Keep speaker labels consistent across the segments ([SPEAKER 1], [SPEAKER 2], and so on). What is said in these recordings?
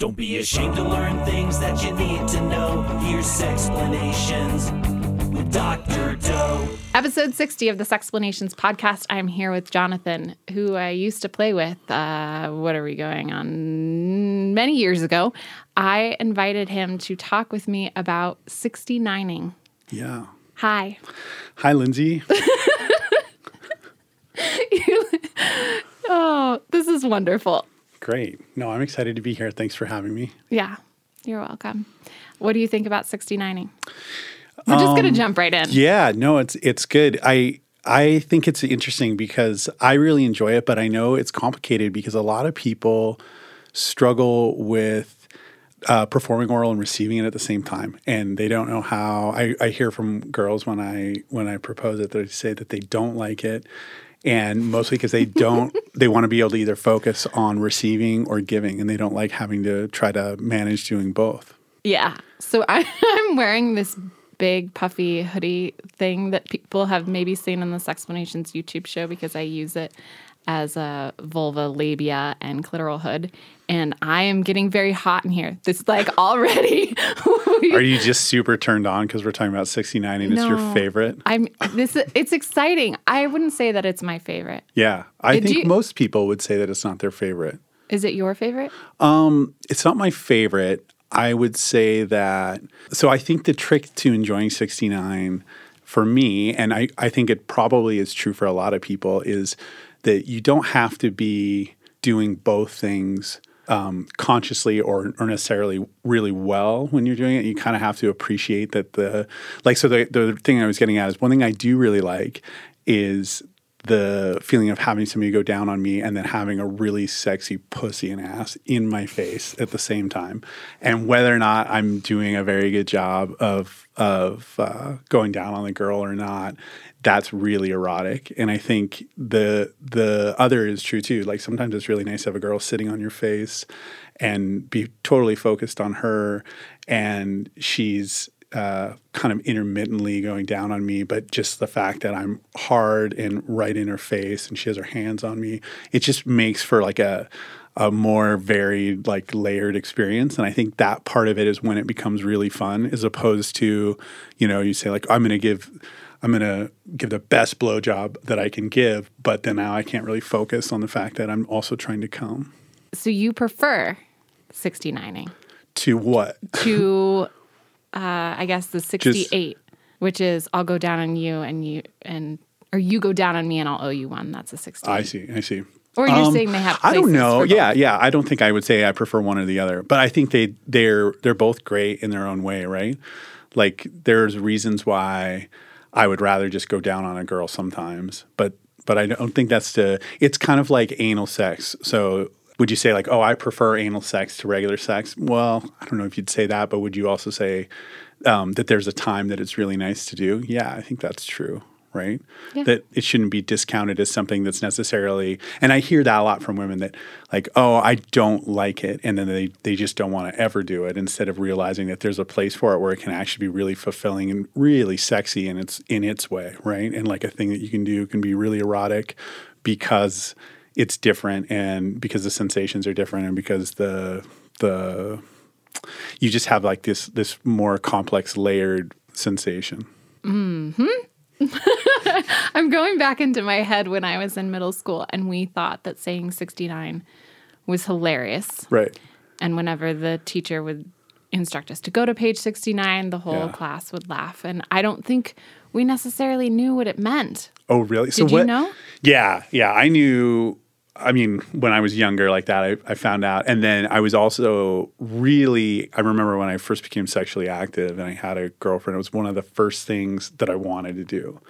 [SPEAKER 1] Don't be ashamed to learn things that you need to know. Sexplanations with Dr. Doe.
[SPEAKER 2] Episode 60 of the Sexplanations podcast. I'm here with Jonathan, who I used to play with. Uh, what are we going on? Many years ago, I invited him to talk with me about 69ing.
[SPEAKER 3] Yeah.
[SPEAKER 2] Hi.
[SPEAKER 3] Hi, Lindsey.
[SPEAKER 2] Oh, this is wonderful.
[SPEAKER 3] Great. No, I'm excited to be here. Thanks for having me.
[SPEAKER 2] Yeah, you're welcome. What do you think about 69ing? We're just going to jump right in.
[SPEAKER 3] Yeah, no, it's it's good. I I think it's interesting because I really enjoy it, but I know it's complicated because a lot of people struggle with uh, performing oral and receiving it at the same time, and they don't know how. I, I hear from girls when I when I propose it, they say that they don't like it, and mostly because they don't they want to be able to either focus on receiving or giving, and they don't like having to try to manage doing both.
[SPEAKER 2] Yeah. So I, I'm wearing this big puffy hoodie thing that people have maybe seen in Sexplanations YouTube show because I use it as a vulva, labia, and clitoral hood. And I am getting very hot in here. This like already.
[SPEAKER 3] Are you just super turned on because we're talking about 69 and it's your favorite?
[SPEAKER 2] I'm this. It's exciting. I wouldn't say that it's my favorite.
[SPEAKER 3] Yeah. I
[SPEAKER 2] Did
[SPEAKER 3] think
[SPEAKER 2] you-
[SPEAKER 3] most people would say that it's not their favorite.
[SPEAKER 2] Is it your favorite?
[SPEAKER 3] Um, it's not my favorite. I would say that. So I think the trick to enjoying 69 for me, and I, I think it probably is true for a lot of people, is that you don't have to be doing both things um, consciously or, or necessarily really well when you're doing it. You kind of have to appreciate that the, like, so the, the thing I was getting at is one thing I do really like is the feeling of having somebody go down on me and then having a really sexy pussy and ass in my face at the same time, and whether or not I'm doing a very good job of of uh, going down on the girl or not, that's really erotic. And I think the the other is true too. Like sometimes it's really nice to have a girl sitting on your face and be totally focused on her, and she's uh, kind of intermittently going down on me, but just the fact that I'm hard and right in her face and she has her hands on me, it just makes for like a a more varied, like layered experience. And I think that part of it is when it becomes really fun, as opposed to, you know, you say like, I'm gonna give I'm gonna give the best blowjob that I can give, but then now I can't really focus on the fact that I'm also trying to come.
[SPEAKER 2] So you prefer 69ing
[SPEAKER 3] To what?
[SPEAKER 2] to, uh, I guess, the 68, which is I'll go down on you and you and or you go down on me and I'll owe you one. That's a 68.
[SPEAKER 3] I see, I see.
[SPEAKER 2] Or you're
[SPEAKER 3] Um,
[SPEAKER 2] saying they have.
[SPEAKER 3] I don't know. Yeah, yeah. I don't think I would say I prefer one or the other, but I think they they're they're both great in their own way, right? Like there's reasons why I would rather just go down on a girl sometimes, but but I don't think that's the. It's kind of like anal sex. So would you say like, oh, I prefer anal sex to regular sex? Well, I don't know if you'd say that, but would you also say um, that there's a time that it's really nice to do? Yeah, I think that's true. Right?
[SPEAKER 2] Yeah.
[SPEAKER 3] That it shouldn't be discounted as something that's necessarily and I hear that a lot from women that like, oh, I don't like it and then they, they just don't want to ever do it instead of realizing that there's a place for it where it can actually be really fulfilling and really sexy in its in its way, right? And like a thing that you can do can be really erotic because it's different and because the sensations are different and because the the you just have like this this more complex layered sensation. Mm-hmm.
[SPEAKER 2] I'm going back into my head when I was in middle school and we thought that saying 69 was hilarious.
[SPEAKER 3] Right.
[SPEAKER 2] And whenever the teacher would instruct us to go to page 69, the whole
[SPEAKER 3] Yeah.
[SPEAKER 2] class would laugh. And I don't think we necessarily knew what it meant.
[SPEAKER 3] Oh, really? So
[SPEAKER 2] Did you know?
[SPEAKER 3] Yeah, yeah. I knew. I mean, when I was younger, like that, I, I found out. And then I was also really. I remember when I first became sexually active, and I had a girlfriend. It was one of the first things that I wanted to do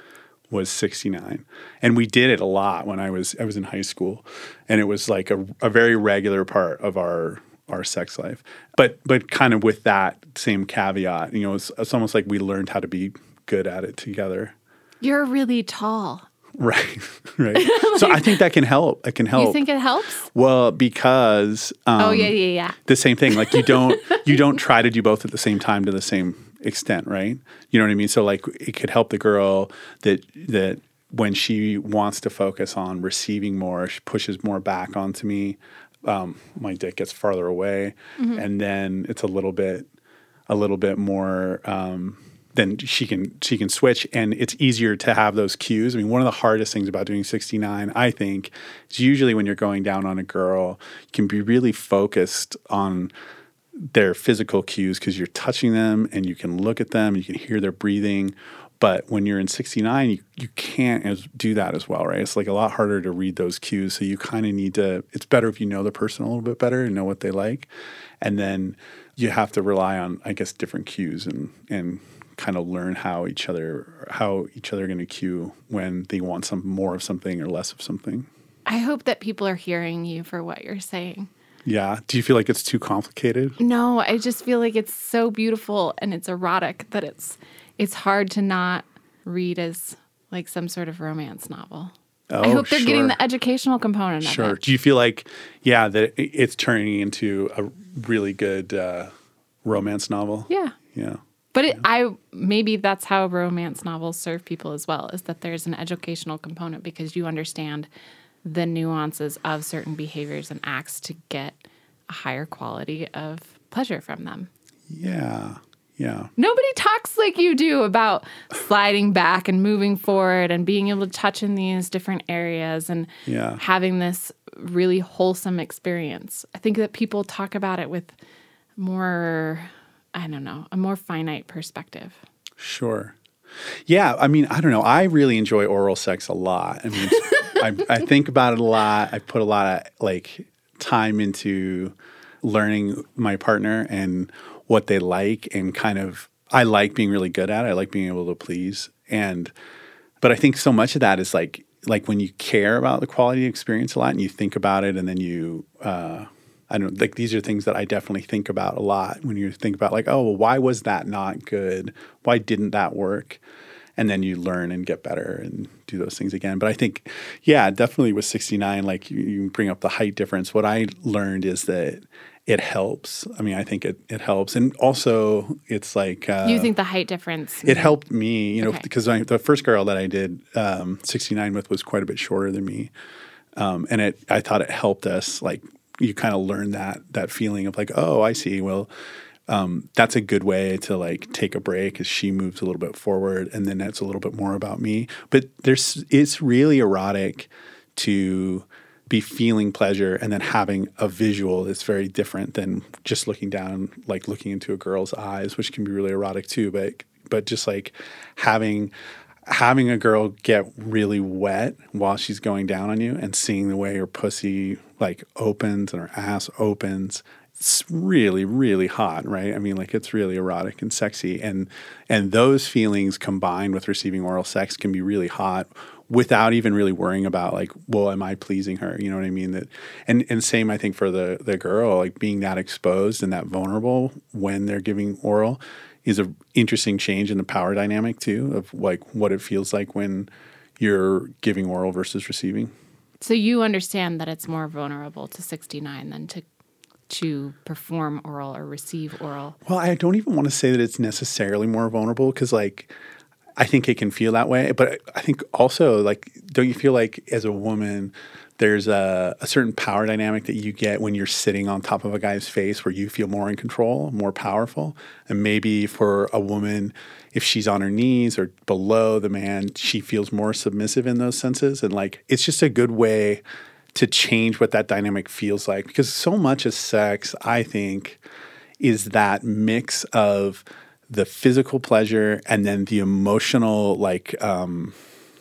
[SPEAKER 3] was 69 and we did it a lot when i was i was in high school and it was like a, a very regular part of our our sex life but but kind of with that same caveat you know it's, it's almost like we learned how to be good at it together
[SPEAKER 2] You're really tall.
[SPEAKER 3] Right, right. so I think that can help. It can help.
[SPEAKER 2] You think it helps?
[SPEAKER 3] well, because um,
[SPEAKER 2] oh, yeah, yeah, yeah.
[SPEAKER 3] the same thing. Like you don't you don't try to do both at the same time to the same extent, right? You know what I mean? So like it could help the girl that that when she wants to focus on receiving more, she pushes more back onto me. um, my dick gets farther away, and then it's a little bit, a little bit more. Um, then she can she can switch, and it's easier to have those cues. I mean, one of the hardest things about doing sixty nine, I think, is usually when you're going down on a girl, you can be really focused on their physical cues because you're touching them and you can look at them, you can hear their breathing. But when you're in 69, you, you can't as, do that as well, right? It's like a lot harder to read those cues. So you kind of need to, it's better if you know the person a little bit better and know what they like. And then you have to rely on, I guess, different cues and, and kind of learn how each other, how each other are going to cue when they want some more of something or less of something.
[SPEAKER 2] I hope that people are hearing you for what you're saying.
[SPEAKER 3] Yeah. Do you feel like it's too complicated?
[SPEAKER 2] No, I just feel like it's so beautiful and it's erotic that it's it's hard to not read as like some sort of romance novel.
[SPEAKER 3] Oh,
[SPEAKER 2] I hope they're getting the educational component of
[SPEAKER 3] Sure. Do you feel like, yeah, that it's turning into a really good uh, romance novel?
[SPEAKER 2] Yeah.
[SPEAKER 3] Yeah.
[SPEAKER 2] But it, I maybe that's how romance novels serve people as well is that there's an educational component because you understand the nuances of certain behaviors and acts to get a higher quality of pleasure from them.
[SPEAKER 3] Yeah. Yeah.
[SPEAKER 2] Nobody talks like you do about sliding back and moving forward and being able to touch in these different areas and
[SPEAKER 3] Yeah.
[SPEAKER 2] having this really wholesome experience. I think that people talk about it with more, I don't know, a more finite perspective.
[SPEAKER 3] Sure. Yeah. I mean, I don't know. I really enjoy oral sex a lot. I mean, I, I think about it a lot. I put a lot of like time into learning my partner and what they like and kind of I like being really good at it. I like being able to please. And but I think so much of that is like like when you care about the quality of experience a lot and you think about it and then you uh I don't like these are things that I definitely think about a lot when you think about like, oh, well, why was that not good? Why didn't that work? And then you learn and get better and do those things again. But I think, yeah, definitely with 69, like you, you bring up the height difference. What I learned is that it helps. I mean, I think it, it helps. And also, it's like, uh,
[SPEAKER 2] you think the height difference?
[SPEAKER 3] it helped me, you know, because I, the first girl that I did um, 69 with was quite a bit shorter than me, um, and it I thought it helped us. Like you kind of learn that that feeling of like, oh, I see. Well, um, that's a good way to like take a break as she moves a little bit forward, and then that's a little bit more about me. But there's it's really erotic to be feeling pleasure and then having a visual that's very different than just looking down like looking into a girl's eyes which can be really erotic too but but just like having having a girl get really wet while she's going down on you and seeing the way her pussy like opens and her ass opens it's really really hot right? I mean like it's really erotic and sexy. And and those feelings combined with receiving oral sex can be really hot without even really worrying about like well am i pleasing her? You know what i mean? That and and same i think for the the girl like being that exposed and that vulnerable when they're giving oral is an interesting change in the power dynamic too of like what it feels like when you're giving oral versus receiving
[SPEAKER 2] So you understand that it's more vulnerable to 69 than to to perform oral or receive oral.
[SPEAKER 3] Well, I don't even want to say that it's necessarily more vulnerable because, like, I think it can feel that way. But I think also, like, don't you feel like as a woman, there's a, a certain power dynamic that you get when you're sitting on top of a guy's face where you feel more in control, more powerful? And maybe for a woman, if she's on her knees or below the man, she feels more submissive in those senses. And, like, it's just a good way to change what that dynamic feels like because so much of sex i think is that mix of the physical pleasure and then the emotional like um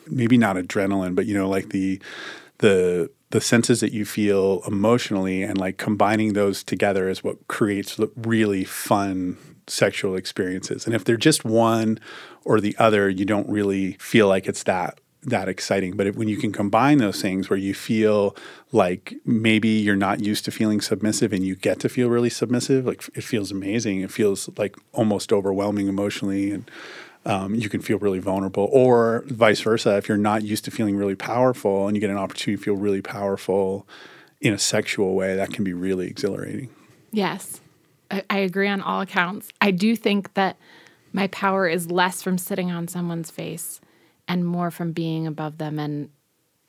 [SPEAKER 3] maybe not adrenaline but you know like the the the senses that you feel emotionally and like combining those together is what creates really fun sexual experiences. And if they're just one or the other you don't really feel like it's that that exciting. But if, when you can combine those things where you feel like maybe you're not used to feeling submissive and you get to feel really submissive, like it feels amazing. It feels like almost overwhelming emotionally and um, you can feel really vulnerable. Or vice versa, if you're not used to feeling really powerful and you get an opportunity to feel really powerful in a sexual way, that can be really exhilarating.
[SPEAKER 2] Yes, I, I agree on all accounts. I do think that my power is less from sitting on someone's face and more from being above them and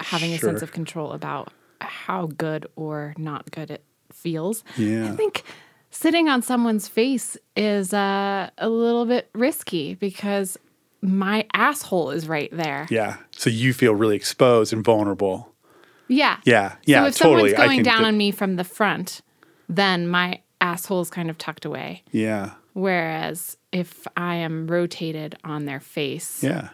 [SPEAKER 2] having a sense of control about how good or not good it feels.
[SPEAKER 3] Yeah.
[SPEAKER 2] I think sitting on someone's face is uh, a little bit risky because my asshole is right there.
[SPEAKER 3] Yeah. So you feel really exposed and vulnerable.
[SPEAKER 2] Yeah.
[SPEAKER 3] Yeah. Yeah.
[SPEAKER 2] So if
[SPEAKER 3] totally.
[SPEAKER 2] someone's going down on me from the front, then my asshole is kind of tucked away.
[SPEAKER 3] Yeah.
[SPEAKER 2] Whereas if I am rotated on their face
[SPEAKER 3] Yeah.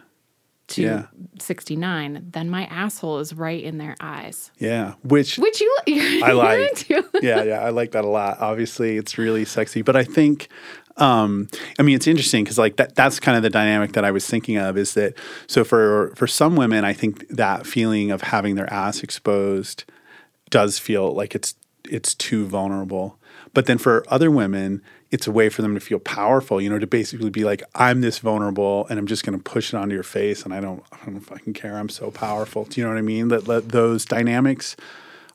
[SPEAKER 2] To
[SPEAKER 3] yeah.
[SPEAKER 2] 69, then my asshole is right in their eyes.
[SPEAKER 3] Yeah. Which
[SPEAKER 2] Which you
[SPEAKER 3] I like. yeah, yeah, I like that a lot. Obviously, it's really sexy, but I think, um, I mean, it's interesting because like that, that's kind of the dynamic that I was thinking of. Is that so for for some women, I think that feeling of having their ass exposed does feel like it's it's too vulnerable. But then for other women, it's a way for them to feel powerful. You know, to basically be like, I'm this vulnerable, and I'm just going to push it onto your face, and I don't, I don't fucking care. I'm so powerful. Do you know what I mean? That, that those dynamics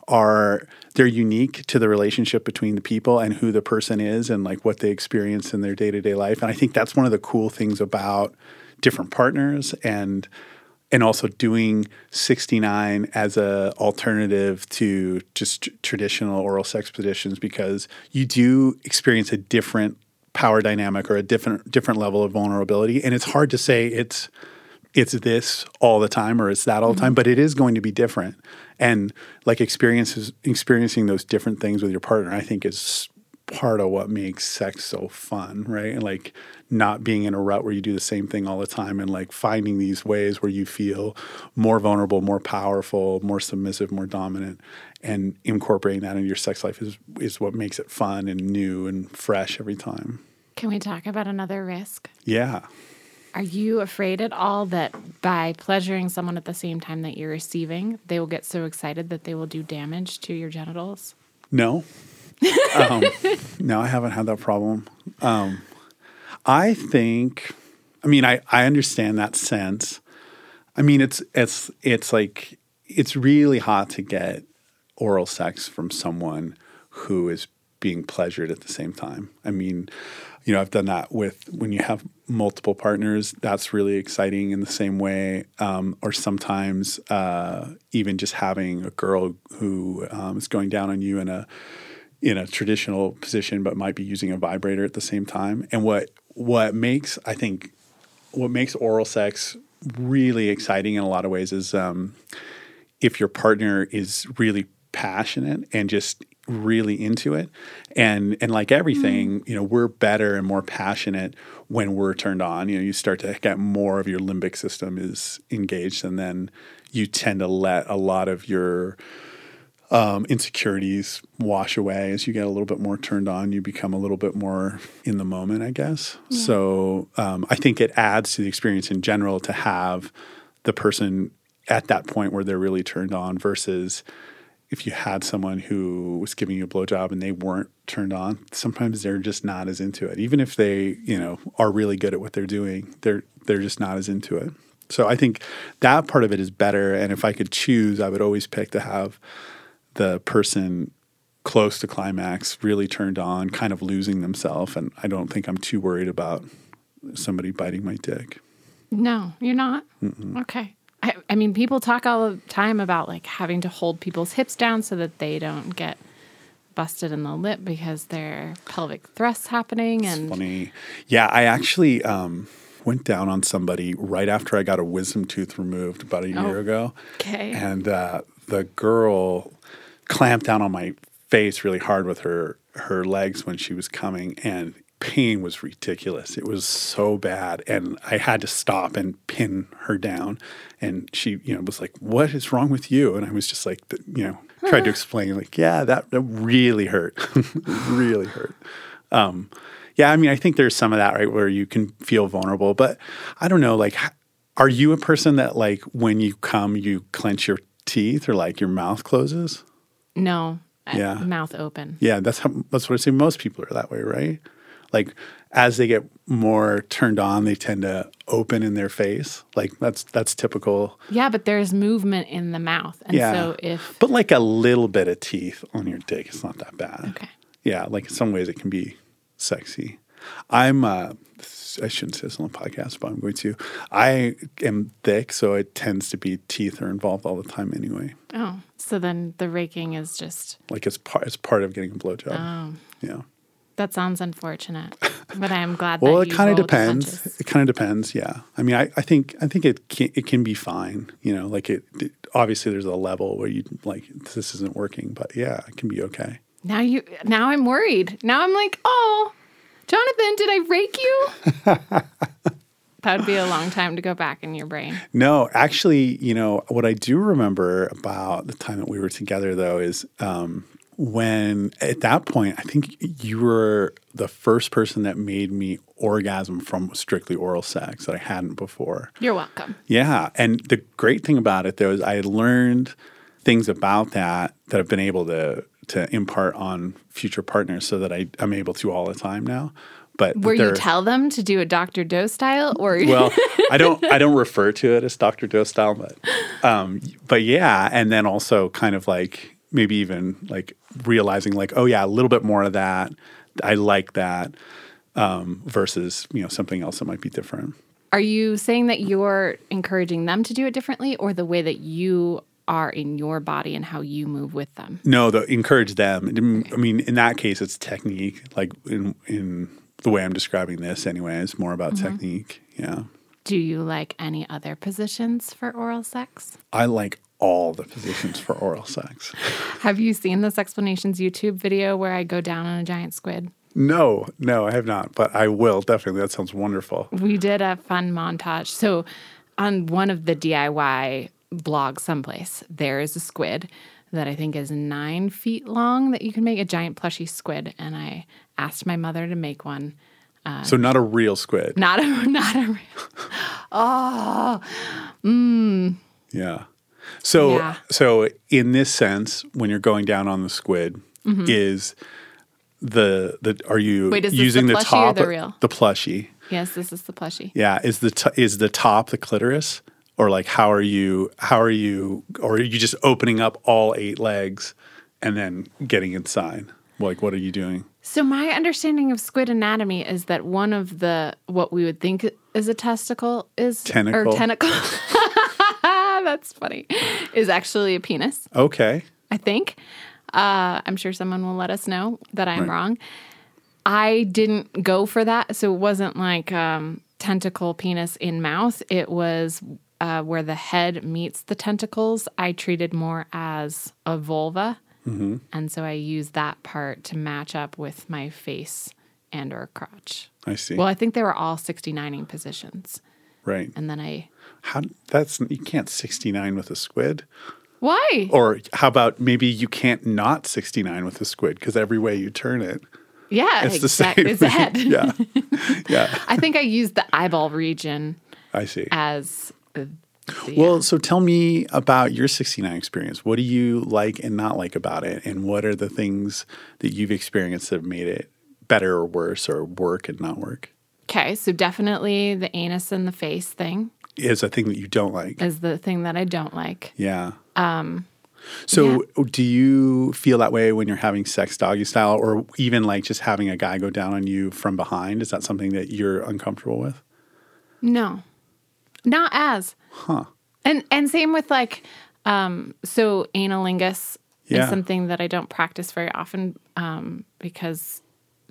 [SPEAKER 3] are they're unique to the relationship between the people and who the person is and like what they experience in their day-to-day life and i think that's one of the cool things about different partners and and also doing 69 as a alternative to just tr- traditional oral sex positions because you do experience a different power dynamic or a different different level of vulnerability and it's hard to say it's it's this all the time or it's that all the time, mm-hmm. but it is going to be different. And like experiences experiencing those different things with your partner, I think is part of what makes sex so fun, right? And like not being in a rut where you do the same thing all the time and like finding these ways where you feel more vulnerable, more powerful, more submissive, more dominant and incorporating that into your sex life is is what makes it fun and new and fresh every time.
[SPEAKER 2] Can we talk about another risk?
[SPEAKER 3] Yeah.
[SPEAKER 2] Are you afraid at all that by pleasuring someone at the same time that you're receiving, they will get so excited that they will do damage to your genitals?
[SPEAKER 3] No. Um, no, I haven't had that problem. Um, I think, I mean, I, I understand that sense. I mean, it's it's it's like it's really hot to get oral sex from someone who is being pleasured at the same time. I mean, you know, I've done that with when you have multiple partners. That's really exciting in the same way. Um, or sometimes uh, even just having a girl who um, is going down on you in a in a traditional position, but might be using a vibrator at the same time. And what what makes I think what makes oral sex really exciting in a lot of ways is um, if your partner is really passionate and just really into it and and like everything you know we're better and more passionate when we're turned on you know you start to get more of your limbic system is engaged and then you tend to let a lot of your um, insecurities wash away as you get a little bit more turned on. You become a little bit more in the moment, I guess. So um, I think it adds to the experience in general to have the person at that point where they're really turned on versus if you had someone who was giving you a blowjob and they weren't turned on, sometimes they're just not as into it. Even if they, you know, are really good at what they're doing, they're they're just not as into it. So I think that part of it is better. And if I could choose, I would always pick to have the person close to climax, really turned on, kind of losing themselves. And I don't think I'm too worried about somebody biting my dick.
[SPEAKER 2] No, you're not. Okay. I, I mean, people talk all the time about like having to hold people's hips down so that they don't get busted in the lip because their pelvic thrusts happening and
[SPEAKER 3] Funny. Yeah, I actually um, went down on somebody right after I got a wisdom tooth removed about a year
[SPEAKER 2] Oh,
[SPEAKER 3] ago.
[SPEAKER 2] okay.
[SPEAKER 3] And uh, the girl clamped down on my face really hard with her her legs when she was coming and pain was ridiculous. It was so bad and I had to stop and pin her down and she, you know, was like, "What is wrong with you?" And I was just like, you know, tried to explain like, "Yeah, that, that really hurt. really hurt." Um, yeah, I mean, I think there's some of that, right, where you can feel vulnerable, but I don't know, like, are you a person that, like, when you come, you clench your teeth or like your mouth closes?
[SPEAKER 2] No,
[SPEAKER 3] Yeah.
[SPEAKER 2] mouth open.
[SPEAKER 3] Yeah, that's how, that's what I say. Most people are that way, right? Like, as they get more turned on, they tend to open in their face. Like that's that's typical.
[SPEAKER 2] Yeah, but there's movement in the mouth. And
[SPEAKER 3] Yeah.
[SPEAKER 2] so if
[SPEAKER 3] But like a little bit of teeth on your dick, it's not that bad.
[SPEAKER 2] Okay.
[SPEAKER 3] Yeah, like in some ways it can be sexy. I'm. Uh, I shouldn't say this on the podcast, but I'm going to. I am thick, so it tends to be teeth are involved all the time anyway.
[SPEAKER 2] Oh, so then the raking is just
[SPEAKER 3] Like it's part. It's part of getting a blowjob.
[SPEAKER 2] oh,
[SPEAKER 3] Yeah.
[SPEAKER 2] that sounds unfortunate. But I am glad.
[SPEAKER 3] Well, it kind of
[SPEAKER 2] roll with the
[SPEAKER 3] depends. It kind of depends. Yeah. I mean, I, I think I think it can it can be fine. You know, like it, it. Obviously, there's a level where you like this isn't working, but yeah, it can be okay.
[SPEAKER 2] Now you. Now I'm worried. Now I'm like, oh, Jonathan, did I rake you? that would be a long time to go back in your brain.
[SPEAKER 3] No, actually, you know, what I do remember about the time that we were together, though, is um, when at that point, I think you were the first person that made me orgasm from strictly oral sex that I hadn't before.
[SPEAKER 2] You're welcome.
[SPEAKER 3] Yeah. And the great thing about it, though, is I had learned things about that that I've been able to to impart on future partners so that I, I'm able to all the time now. But
[SPEAKER 2] where you tell them to do a Dr. Doe style or
[SPEAKER 3] well, I don't I don't refer to it as Dr. Doe style, but um, but yeah, and then also kind of like maybe even like realizing like oh yeah, a little bit more of that. I like that um, versus you know something else that might be different.
[SPEAKER 2] are you saying that you're encouraging them to do it differently or the way that you are in your body and how you move with them?
[SPEAKER 3] No, the encourage them. Mm, I mean, in that case, it's technique. Like in in the way I'm describing this, anyway, it's more about mm-hmm. technique. Yeah,
[SPEAKER 2] Do you like any other positions for oral sex?
[SPEAKER 3] I like all the positions for oral sex.
[SPEAKER 2] Have you seen Sexplanations YouTube video where I go down on a giant squid?
[SPEAKER 3] No, no, I have not, but I will definitely. That sounds wonderful.
[SPEAKER 2] We did a fun montage. So, on one of the DIY blogs, someplace, there is a squid that I think is nine feet long that you can make a giant plushy squid. And I asked my mother to make one.
[SPEAKER 3] So not a real squid.
[SPEAKER 2] Not a, not a,
[SPEAKER 3] Yeah. So
[SPEAKER 2] Yeah.
[SPEAKER 3] so in this sense, when you're going down on the squid, is the the are you
[SPEAKER 2] Mm-hmm. Wait, the
[SPEAKER 3] using the,
[SPEAKER 2] or
[SPEAKER 3] top
[SPEAKER 2] the real?
[SPEAKER 3] the plushie?
[SPEAKER 2] yes, this is the plushie.
[SPEAKER 3] Yeah, is the t- is the top the clitoris or like how are you how are you or are you just opening up all eight legs and then getting inside? Like what are you doing?
[SPEAKER 2] So my understanding of squid anatomy is that one of the what we would think is a testicle is
[SPEAKER 3] Tentacle.
[SPEAKER 2] or tentacle. That's funny. Is actually a penis.
[SPEAKER 3] Okay.
[SPEAKER 2] I think. Uh, I'm sure someone will let us know that I'm
[SPEAKER 3] Right.
[SPEAKER 2] wrong. I didn't go for that, so it wasn't like um, tentacle penis in mouth. It was uh, where the head meets the tentacles. I treated more as a vulva, and so I used that part to match up with my face and or crotch.
[SPEAKER 3] I see.
[SPEAKER 2] Well, I think they were all 69ing positions,
[SPEAKER 3] right.
[SPEAKER 2] and then I.
[SPEAKER 3] How that's you can't 69 with a squid.
[SPEAKER 2] Why?
[SPEAKER 3] Or how about maybe you can't not 69 with a squid because every way you turn it,
[SPEAKER 2] yeah,
[SPEAKER 3] it's the same.
[SPEAKER 2] It's the head.
[SPEAKER 3] yeah. Yeah.
[SPEAKER 2] I think I used the eyeball region
[SPEAKER 3] I see.
[SPEAKER 2] as the, the-
[SPEAKER 3] Well, so tell me about your 69 experience. What do you like and not like about it? And what are the things that you've experienced that have made it better or worse or work and not work?
[SPEAKER 2] okay so definitely the anus and the face thing
[SPEAKER 3] Is a thing that you don't like.
[SPEAKER 2] is the thing that i don't like
[SPEAKER 3] Yeah. Um, so do you feel that way when you're having sex doggy style or even like just having a guy go down on you from behind? Is that something that you're uncomfortable with?
[SPEAKER 2] no not as.
[SPEAKER 3] Huh.
[SPEAKER 2] and and same with like um so analingus
[SPEAKER 3] Yeah.
[SPEAKER 2] is something that i don't practice very often um because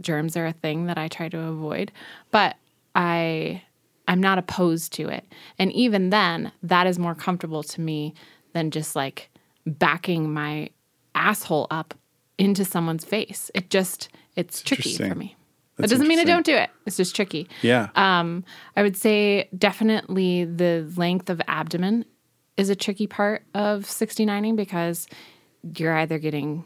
[SPEAKER 2] germs are a thing that i try to avoid. But i i'm not opposed to it. And even then that is more comfortable to me than just like backing my asshole up into someone's face. It just it's tricky for me that doesn't mean i don't do it it's just tricky
[SPEAKER 3] Yeah.
[SPEAKER 2] um, I would say definitely the length of abdomen is a tricky part of 69ing because you're either getting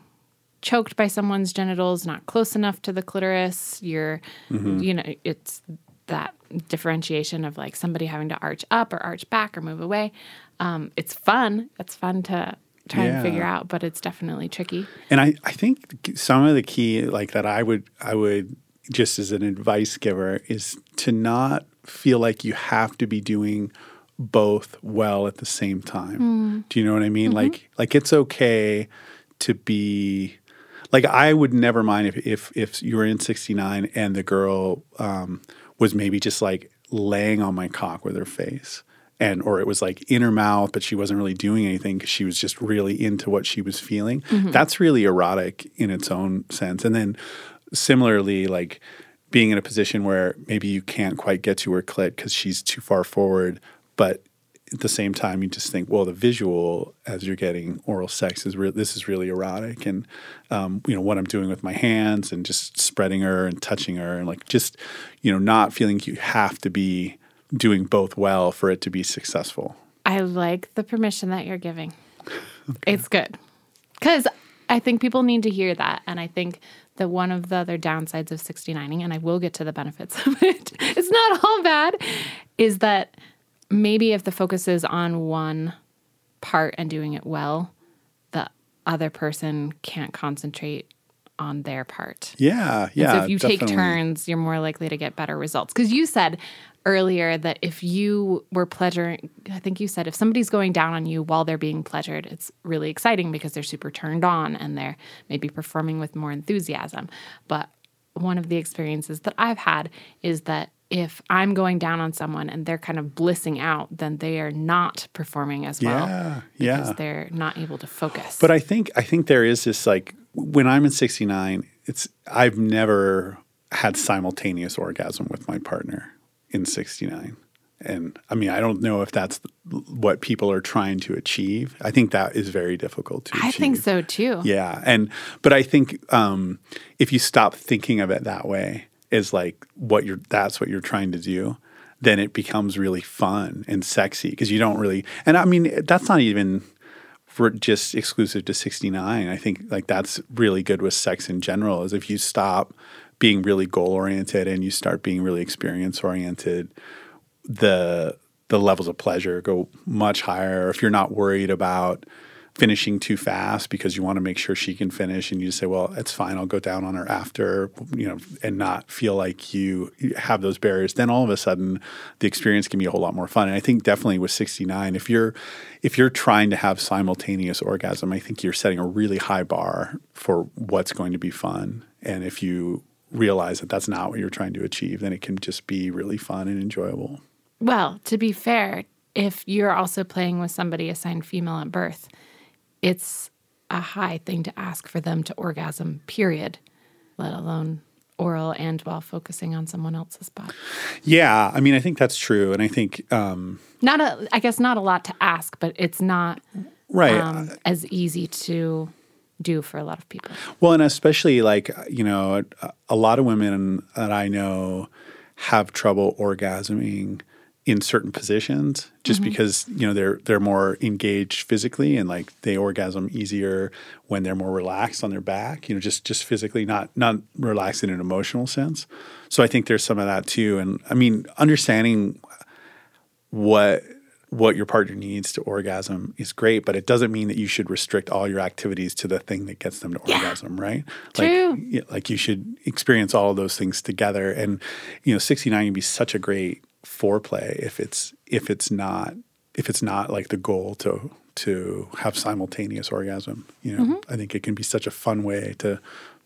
[SPEAKER 2] choked by someone's genitals, not close enough to the clitoris. You're, you know, it's that differentiation of like somebody having to arch up or arch back or move away. Um, it's fun. It's fun to try and figure out, but it's definitely tricky.
[SPEAKER 3] And I, I think some of the key, like that, I would, I would just as an advice giver, is to not feel like you have to be doing both well at the same time. Mm. Do you know what I mean? Mm-hmm. Like, like it's okay to be, like I would never mind if if if you were in 69 and the girl um, was maybe just like laying on my cock with her face and or it was like in her mouth but she wasn't really doing anything because she was just really into what she was feeling. Mm-hmm. That's really erotic in its own sense. And then similarly like being in a position where maybe you can't quite get to her clit because she's too far forward but at the same time you just think well the visual as you're getting oral sex is re- this is really erotic and um, you know what i'm doing with my hands and just spreading her and touching her and like just you know not feeling you have to be doing both well for it to be successful
[SPEAKER 2] I like the permission that you're giving. It's good. Because I think people need to hear that. And I think that one of the other downsides of 69ing, and I will get to the benefits of it, it's not all bad, is that maybe if the focus is on one part and doing it well, the other person can't concentrate on their part.
[SPEAKER 3] yeah yeah
[SPEAKER 2] so if you take turns, you're more likely to get better results. Because you said earlier that if you were pleasuring, I think you said if somebody's going down on you while they're being pleasured, it's really exciting because they're super turned on and they're maybe performing with more enthusiasm. But one of the experiences that I've had is that if I'm going down on someone and they're kind of blissing out, then they are not performing as well
[SPEAKER 3] yeah
[SPEAKER 2] because
[SPEAKER 3] yeah
[SPEAKER 2] they're not able to focus.
[SPEAKER 3] But I think I think there is this like when I'm in 69, it's I've never had simultaneous orgasm with my partner in 69. And I mean, I don't know if that's what people are trying to achieve. I think that is very difficult to achieve.
[SPEAKER 2] I
[SPEAKER 3] achieve.
[SPEAKER 2] think so too.
[SPEAKER 3] Yeah, and but I think um, if you stop thinking of it that way, is like what you're that's what you're trying to do, then it becomes really fun and sexy because you don't really. And I mean, that's not even for just exclusive to 69. I think like that's really good with sex in general. Is if you stop being really goal oriented and you start being really experience oriented, the the levels of pleasure go much higher. If you're not worried about finishing too fast because you want to make sure she can finish and you say, well, it's fine, I'll go down on her after, you know, and not feel like you have those barriers, then all of a sudden the experience can be a whole lot more fun. And I think definitely with 69, if you're if you're trying to have simultaneous orgasm, I think you're setting a really high bar for what's going to be fun. And if you realize that that's not what you're trying to achieve, then it can just be really fun and enjoyable.
[SPEAKER 2] Well, to be fair, if you're also playing with somebody assigned female at birth, it's a high thing to ask for them to orgasm, period, let alone oral and while focusing on someone else's body.
[SPEAKER 3] Yeah, I mean, I think that's true, and I think um,
[SPEAKER 2] Not a, I guess, not a lot to ask, but it's not
[SPEAKER 3] right.
[SPEAKER 2] um, as easy to do for a lot of people.
[SPEAKER 3] Well, and especially like you know, a, a lot of women that I know have trouble orgasming in certain positions just mm-hmm. because you know they're they're more engaged physically and like they orgasm easier when they're more relaxed on their back you know just just physically not not relaxed in an emotional sense so i think there's some of that too and i mean understanding what what your partner needs to orgasm is great, but it doesn't mean that you should restrict all your activities to the thing that gets them to orgasm, right?
[SPEAKER 2] True.
[SPEAKER 3] Like, like you should experience all of those things together. And you know, 69 can be such a great foreplay if it's if it's not if it's not like the goal to to have simultaneous orgasm. You know, mm-hmm. I think it can be such a fun way to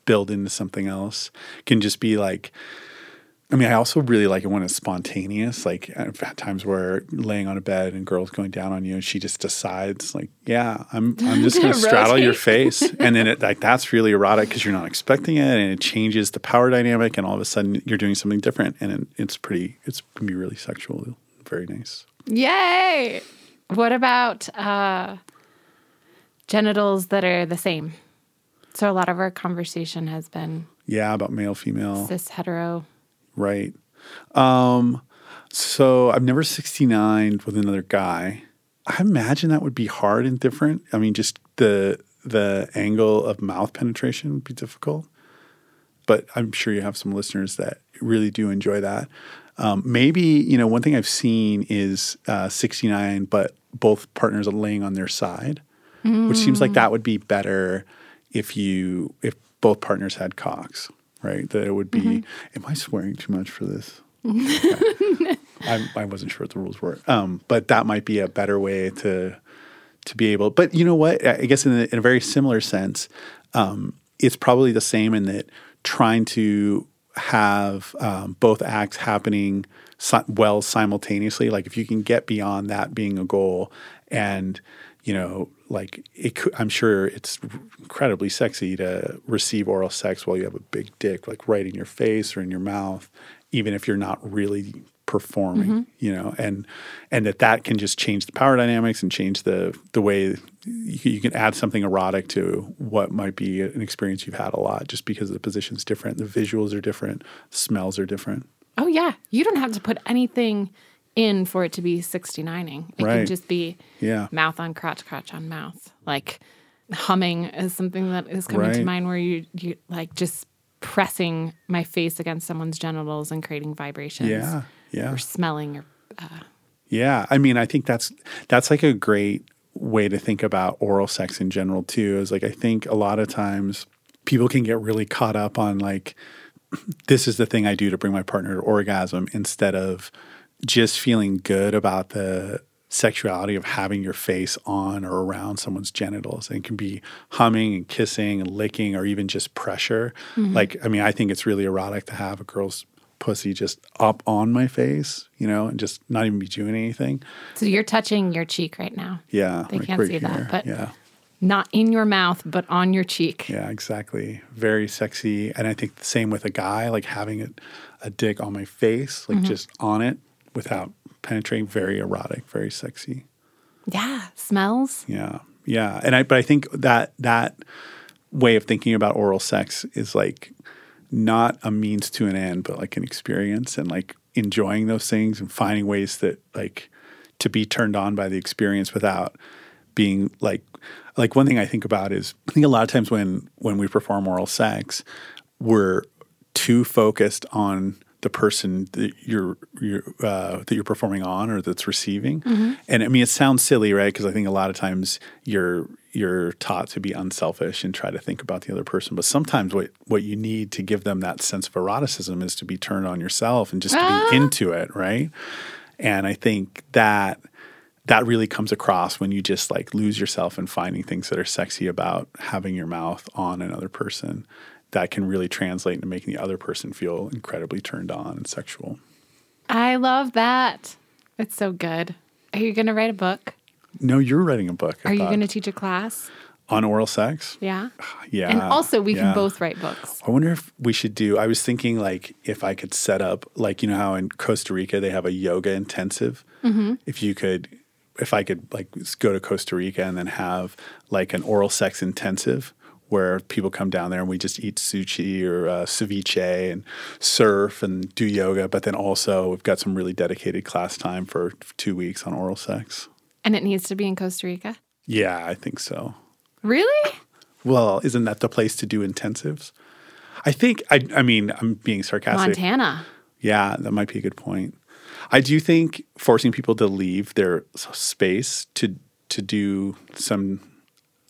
[SPEAKER 3] build into something else. It can just be like I mean, I also really like it when it's spontaneous. Like I've had times where laying on a bed and girls going down on you, and she just decides, like, "Yeah, I'm, I'm just going to straddle your face," and then it like that's really erotic because you're not expecting it, and it changes the power dynamic, and all of a sudden you're doing something different, and it, it's pretty, it's can be really sexual, very nice.
[SPEAKER 2] Yay! What about uh, genitals that are the same? So a lot of our conversation has been
[SPEAKER 3] Yeah, about male, female.
[SPEAKER 2] cis hetero.
[SPEAKER 3] Right. Um, so I've never 69 with another guy. I imagine that would be hard and different. I mean, just the the angle of mouth penetration would be difficult. But I'm sure you have some listeners that really do enjoy that. Um, maybe you know one thing I've seen is uh, 69, but both partners are laying on their side, which seems like that would be better if you if both partners had cocks, right? That it would be. Am I swearing too much for this? I, I wasn't sure what the rules were, um, but that might be a better way to to be able. But you know what? I I guess in a, in a very similar sense, um, it's probably the same in that trying to have um, both acts happening si- well simultaneously. Like if you can get beyond that being a goal, and you know, like it, could, I'm sure it's incredibly sexy to receive oral sex while you have a big dick, like right in your face or in your mouth, even if you're not really performing mm-hmm. you know? And and that that can just change the power dynamics and change the the way you, you can add something erotic to what might be an experience you've had a lot just because the position's different the visuals are different smells are different.
[SPEAKER 2] Oh yeah, you don't have to put anything in for it to be 69ing. It can just be
[SPEAKER 3] Yeah.
[SPEAKER 2] mouth on crotch, crotch on mouth. Like humming is something that is coming to mind where you you like just pressing my face against someone's genitals and creating vibrations.
[SPEAKER 3] yeah yeah
[SPEAKER 2] Or smelling or uh,
[SPEAKER 3] Yeah, I mean, I think that's that's like a great way to think about oral sex in general too. Is like I think a lot of times people can get really caught up on like this is the thing I do to bring my partner to orgasm instead of just feeling good about the sexuality of having your face on or around someone's genitals. And it can be humming and kissing and licking or even just pressure. Like, I mean, I think it's really erotic to have a girl's pussy just up on my face, you know, and just not even be doing anything.
[SPEAKER 2] so you're touching your cheek right now.
[SPEAKER 3] Yeah.
[SPEAKER 2] They can't
[SPEAKER 3] right
[SPEAKER 2] see that, but-
[SPEAKER 3] yeah.
[SPEAKER 2] Not in your mouth, but on your cheek.
[SPEAKER 3] Yeah, exactly. Very sexy. And I think the same with a guy, like having it, a dick on my face,
[SPEAKER 2] Mm-hmm.
[SPEAKER 3] like just on it without penetrating, very erotic, very sexy.
[SPEAKER 2] Yeah. Smells.
[SPEAKER 3] Yeah. Yeah. And I but I think that that way of thinking about oral sex is like not a means to an end, but like an experience and like enjoying those things and finding ways that like to be turned on by the experience without being like like one thing I think about is I think a lot of times when when we perform oral sex, we're too focused on the person that you're you're uh, that you're performing on or that's receiving. And I mean, it sounds silly, right? Because I think a lot of times you're you're taught to be unselfish and try to think about the other person. But sometimes what what you need to give them that sense of eroticism is to be turned on yourself and just to be into it, right? And I think that that really comes across when you just like lose yourself in finding things that are sexy about having your mouth on another person that can really translate into making the other person feel incredibly turned on and sexual.
[SPEAKER 2] I love that. It's so good. Are you going to write a book?
[SPEAKER 3] No, you're writing a book. I
[SPEAKER 2] Are you going to teach a class?
[SPEAKER 3] on oral sex?
[SPEAKER 2] Yeah.
[SPEAKER 3] Yeah.
[SPEAKER 2] And also, we
[SPEAKER 3] yeah.
[SPEAKER 2] can both write books.
[SPEAKER 3] I wonder if we should do. I was thinking like if I could set up like you know how in Costa Rica they have a yoga intensive.
[SPEAKER 2] Mm-hmm.
[SPEAKER 3] If you could, if I could like go to Costa Rica and then have like an oral sex intensive where people come down there and we just eat sushi or uh, ceviche and surf and do yoga, but then also we've got some really dedicated class time for two weeks on oral sex.
[SPEAKER 2] And it needs to be in Costa Rica.
[SPEAKER 3] Yeah, I think so.
[SPEAKER 2] Really?
[SPEAKER 3] Well, isn't that the place to do intensives? I think I I mean I'm being sarcastic.
[SPEAKER 2] Montana.
[SPEAKER 3] Yeah, that might be a good point. I do think forcing people to leave their space to to do some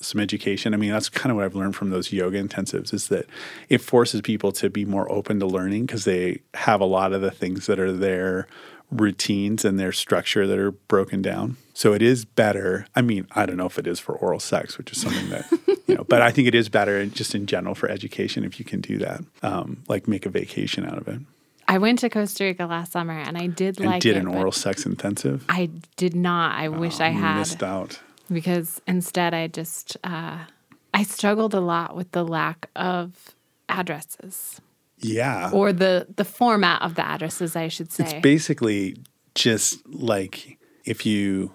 [SPEAKER 3] some education. I mean, that's kind of what I've learned from those yoga intensives is that it forces people to be more open to learning because they have a lot of the things that are their routines and their structure that are broken down. So it is better. I mean, I don't know if it is for oral sex, which is something that you know, but I think it is better just in general for education if you can do that. Um, like make a vacation out of it.
[SPEAKER 2] I went to Costa Rica last summer and I did
[SPEAKER 3] and
[SPEAKER 2] like
[SPEAKER 3] did
[SPEAKER 2] it.
[SPEAKER 3] an oral sex intensive.
[SPEAKER 2] I did not. I wish I had
[SPEAKER 3] missed out.
[SPEAKER 2] Because instead I just uh, I struggled a lot with the lack of addresses
[SPEAKER 3] Yeah,
[SPEAKER 2] or the the format of the addresses. I should say.
[SPEAKER 3] it's basically just like if you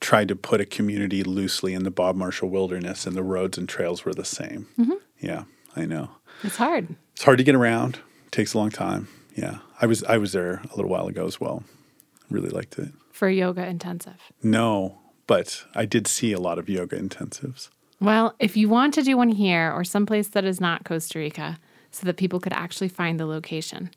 [SPEAKER 3] tried to put a community loosely in the Bob Marshall Wilderness, and the roads and trails were the same.
[SPEAKER 2] Mm-hmm.
[SPEAKER 3] Yeah, I know.
[SPEAKER 2] it's hard.
[SPEAKER 3] It's hard to get around. It Takes a long time. Yeah, I was I was there a little while ago as well. I really liked it.
[SPEAKER 2] for yoga intensive.
[SPEAKER 3] No, but I did see a lot of yoga intensives.
[SPEAKER 2] Well, if you want to do one here or someplace that is not Costa Rica, so that people could actually find the location,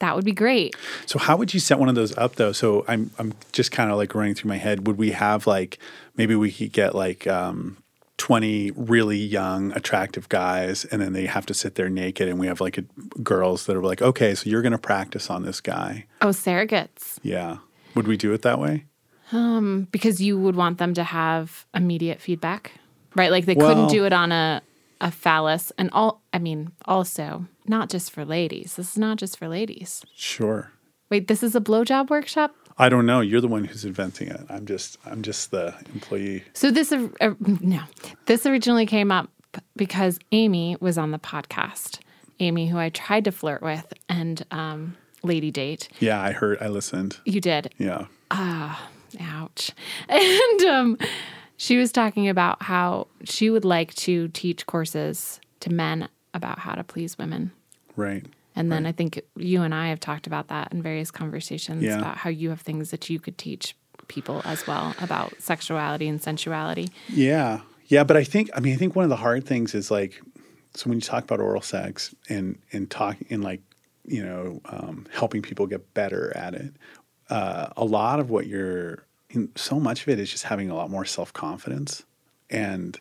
[SPEAKER 2] that would be great.
[SPEAKER 3] So how would you set one of those up though? So I'm I'm just kind of like running through my head. Would we have like maybe we could get like um 20 really young attractive guys and then they have to sit there naked and we have like a, girls that are like, "Okay, so you're going to practice on this guy."
[SPEAKER 2] Oh, surrogates,
[SPEAKER 3] Yeah. Would we do it that way?
[SPEAKER 2] Because you would want them to have immediate feedback, right? Like they
[SPEAKER 3] Well-
[SPEAKER 2] couldn't do it on a a phallus and all I mean also not just for ladies. This is not just for ladies.
[SPEAKER 3] Sure.
[SPEAKER 2] Wait, this is a blowjob workshop?
[SPEAKER 3] I don't know. You're the one who's inventing it. I'm just I'm just the employee.
[SPEAKER 2] So this uh, uh, no. This originally came up because Amy was on the podcast. Amy who I tried to flirt with and um lady date.
[SPEAKER 3] Yeah, I heard. I listened.
[SPEAKER 2] You did.
[SPEAKER 3] Yeah.
[SPEAKER 2] Ouch. And um, she was talking about how she would like to teach courses to men about how to please women.
[SPEAKER 3] Right.
[SPEAKER 2] And then I think you and I have talked about that in various conversations
[SPEAKER 3] Yeah.
[SPEAKER 2] about how you have things that you could teach people as well about sexuality and sensuality.
[SPEAKER 3] Yeah. Yeah, but I think I mean I think one of the hard things is like so when you talk about oral sex and and talking and like you know um, helping people get better at it, uh, a lot of what you're in, so much of it is just having a lot more self confidence and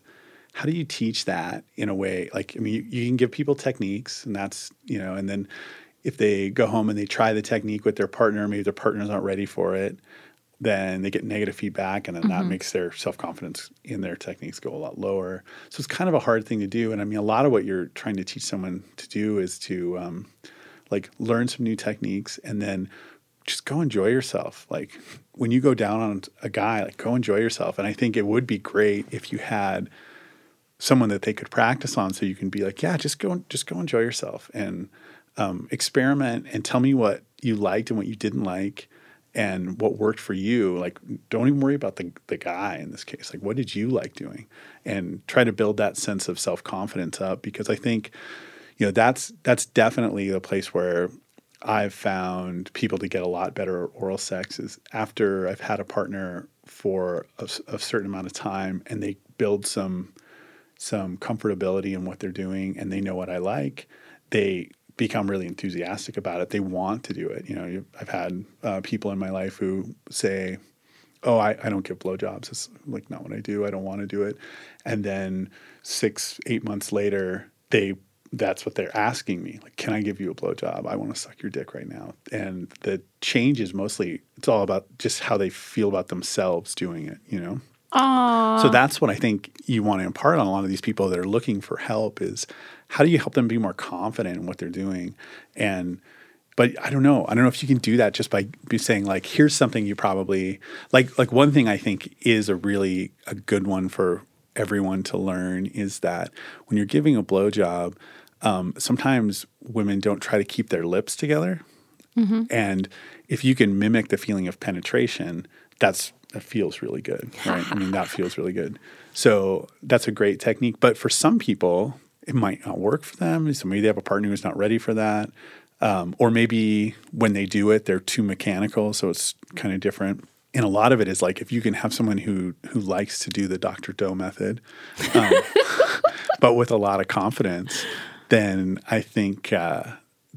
[SPEAKER 3] how do you teach that in a way like i mean you, you can give people techniques and that's you know and then if they go home and they try the technique with their partner maybe their partner's not ready for it then they get negative feedback and then that makes their self-confidence in their techniques go a lot lower. So it's kind of a hard thing to do. And i mean a lot of what you're trying to teach someone to do is to um, like learn some new techniques and then just go enjoy yourself. Like when you go down on a guy, like go enjoy yourself. And I think it would be great if you had someone that they could practice on, so you can be like, yeah, just go, just go enjoy yourself and um, experiment and tell me what you liked and what you didn't like and what worked for you. Like, don't even worry about the the guy in this case. Like, what did you like doing? And try to build that sense of self confidence up because I think you know that's that's definitely the place where I've found people to get a lot better oral sex is after I've had a partner for a certain amount of time and they build some some comfortability in what they're doing and they know what I like, they become really enthusiastic about it. They want to do it. You know, I've had uh, people in my life who say, oh, I, I don't give blowjobs. It's like not what I do. I don't want to do it. And then six, eight months later, they that's what they're asking me. Like, can I give you a blowjob? I want to suck your dick right now. And the change is mostly it's all about just how they feel about themselves doing it, you know? Aww. So that's what I think you want to impart on a lot of these people that are looking for help is how do you help them be more confident in what they're doing? And but I don't know. I don't know if you can do that just by saying like, here's something you probably like. Like one thing I think is a really a good one for everyone to learn is that when you're giving a blowjob, um, sometimes women don't try to keep their lips together. And if you can mimic the feeling of penetration, that's that feels really good, right? I mean, that feels really good. So that's a great technique. But for some people, it might not work for them. So maybe they have a partner who's not ready for that, um, or maybe when they do it, they're too mechanical, so it's kind of different. And a lot of it is like if you can have someone who who likes to do the Dr. Doe method, um, but with a lot of confidence, then I think uh,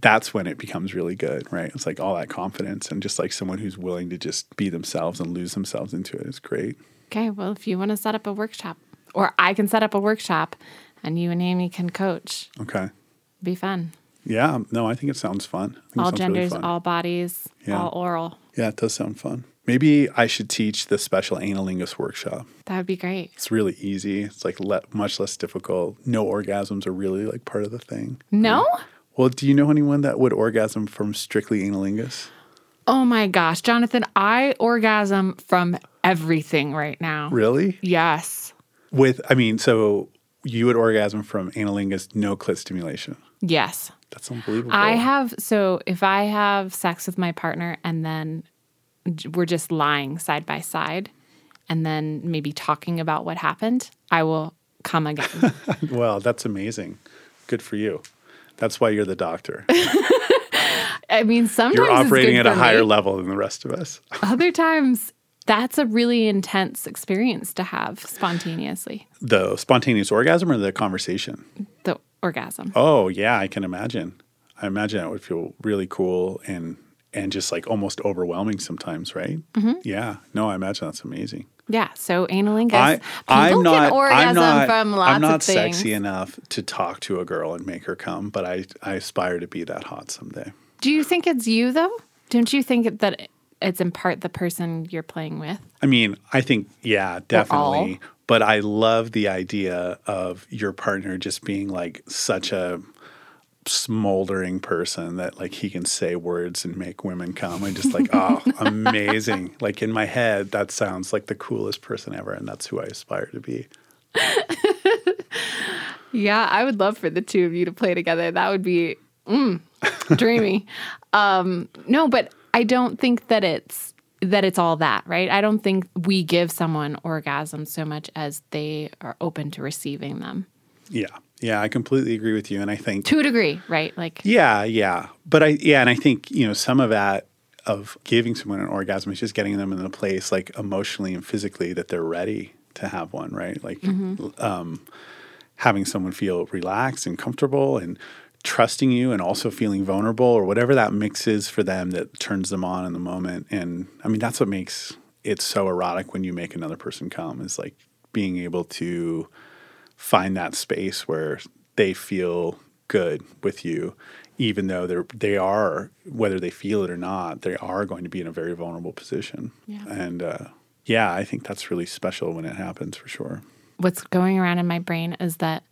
[SPEAKER 3] that's when it becomes really good, right? It's like all that confidence and just like someone who's willing to just be themselves and lose themselves into it is great.
[SPEAKER 2] Okay, well, if you want to set up a workshop, or I can set up a workshop and you and Amy can coach,
[SPEAKER 3] Okay.
[SPEAKER 2] be fun.
[SPEAKER 3] Yeah. No, I think it sounds fun. Think it
[SPEAKER 2] All
[SPEAKER 3] sounds really
[SPEAKER 2] genders,
[SPEAKER 3] fun.
[SPEAKER 2] all bodies,
[SPEAKER 3] Yeah.
[SPEAKER 2] all oral.
[SPEAKER 3] Yeah, it does sound fun. Maybe I should teach the special anilingus workshop.
[SPEAKER 2] That would be great.
[SPEAKER 3] It's really easy. It's like le- much less difficult. No orgasms are really like part of the thing.
[SPEAKER 2] No?
[SPEAKER 3] Well, do you know anyone that would orgasm from strictly anilingus?
[SPEAKER 2] Oh my gosh, Jonathan, I orgasm from everything right now.
[SPEAKER 3] Really?
[SPEAKER 2] Yes.
[SPEAKER 3] With, I mean, so you would orgasm from anilingus, no clit stimulation.
[SPEAKER 2] Yes.
[SPEAKER 3] That's unbelievable.
[SPEAKER 2] I have, so if I have sex with my partner and then we're just lying side by side and then maybe talking about what happened, I will come again.
[SPEAKER 3] Well, that's amazing. Good for you. That's why you're the doctor.
[SPEAKER 2] I mean, sometimes
[SPEAKER 3] You're operating at a higher
[SPEAKER 2] me.
[SPEAKER 3] level than the rest of us.
[SPEAKER 2] Other times, that's a really intense experience to have spontaneously.
[SPEAKER 3] The spontaneous orgasm or the conversation?
[SPEAKER 2] The orgasm.
[SPEAKER 3] Oh, yeah, I can imagine. I imagine it would feel really cool and and just like almost overwhelming sometimes, right?
[SPEAKER 2] Mm-hmm.
[SPEAKER 3] Yeah. No, I imagine that's amazing.
[SPEAKER 2] Yeah. So anilingus.
[SPEAKER 3] I, I'm not.
[SPEAKER 2] orgasm
[SPEAKER 3] I'm not.
[SPEAKER 2] from lots
[SPEAKER 3] I'm not
[SPEAKER 2] of things.
[SPEAKER 3] sexy enough to talk to a girl and make her come, but I I aspire to be that hot someday.
[SPEAKER 2] Do you think it's you though? Don't you think that it's in part the person you're playing with?
[SPEAKER 3] I mean, I think yeah, definitely. But I love the idea of your partner just being like such a smoldering person that like he can say words and make women come. I'm just like, oh, amazing. Like in my head, that sounds like the coolest person ever. And that's who I aspire to be.
[SPEAKER 2] Yeah, I would love for the two of you to play together. That would be mm, dreamy. um, no, but I don't think that it's that it's all that, right? I don't think we give someone orgasms so much as they are open to receiving them.
[SPEAKER 3] Yeah. Yeah. I completely agree with you. And I think
[SPEAKER 2] To a degree, right? Like
[SPEAKER 3] Yeah, yeah. But I yeah, and I think, you know, some of that of giving someone an orgasm is just getting them in a place like emotionally and physically that they're ready to have one, right? Like um having someone feel relaxed and comfortable and trusting you and also feeling vulnerable or whatever that mix is for them that turns them on in the moment. And I mean that's what makes it so erotic when you make another person come is like being able to find that space where they feel good with you, even though they're they are whether they feel it or not, they are going to be in a very vulnerable position.
[SPEAKER 2] Yeah.
[SPEAKER 3] And uh, yeah, I think that's really special when it happens for sure.
[SPEAKER 2] what's going around in my brain is that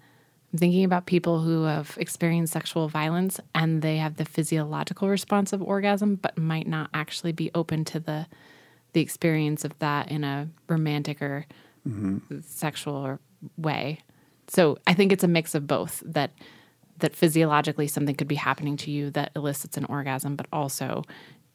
[SPEAKER 2] I'm thinking about people who have experienced sexual violence and they have the physiological response of orgasm, but might not actually be open to the the experience of that in a romantic or sexual or way. So I think it's a mix of both that that physiologically something could be happening to you that elicits an orgasm, but also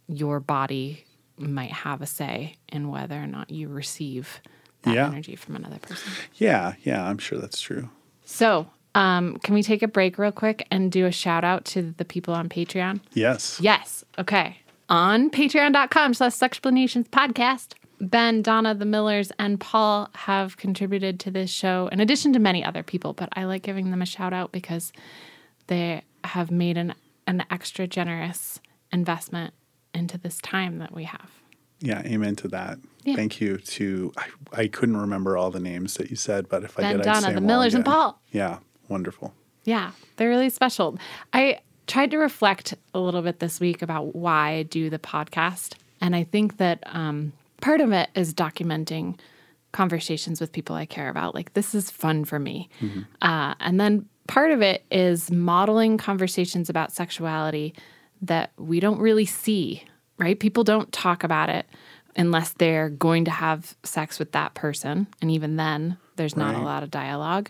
[SPEAKER 2] your body might have a say in whether or not you receive that
[SPEAKER 3] Yeah.
[SPEAKER 2] energy from another person.
[SPEAKER 3] Yeah, yeah, I'm sure that's true.
[SPEAKER 2] So, um, can we take a break real quick and do a shout out to the people on Patreon?
[SPEAKER 3] Yes.
[SPEAKER 2] Yes. Okay. On patreon.com slash sexplanations podcast, Ben, Donna, the Millers, and Paul have contributed to this show in addition to many other people, but I like giving them a shout out because they have made an, an extra generous investment into this time that we have.
[SPEAKER 3] Yeah, amen to that.
[SPEAKER 2] Yeah.
[SPEAKER 3] Thank you to I, I couldn't remember all the names that you said, but if I
[SPEAKER 2] Ben,
[SPEAKER 3] did, I'd
[SPEAKER 2] Donna,
[SPEAKER 3] say
[SPEAKER 2] the Millers, and. Paul.
[SPEAKER 3] Yeah, wonderful.
[SPEAKER 2] Yeah, they're really special. I tried to reflect a little bit this week about why I do the podcast. And I think that um, part of it is documenting conversations with people I care about. Like, this is fun for me. Uh, and then part of it is modeling conversations about sexuality that we don't really see, right? People don't talk about it unless they're going to have sex with that person. And even then, there's not a lot of dialogue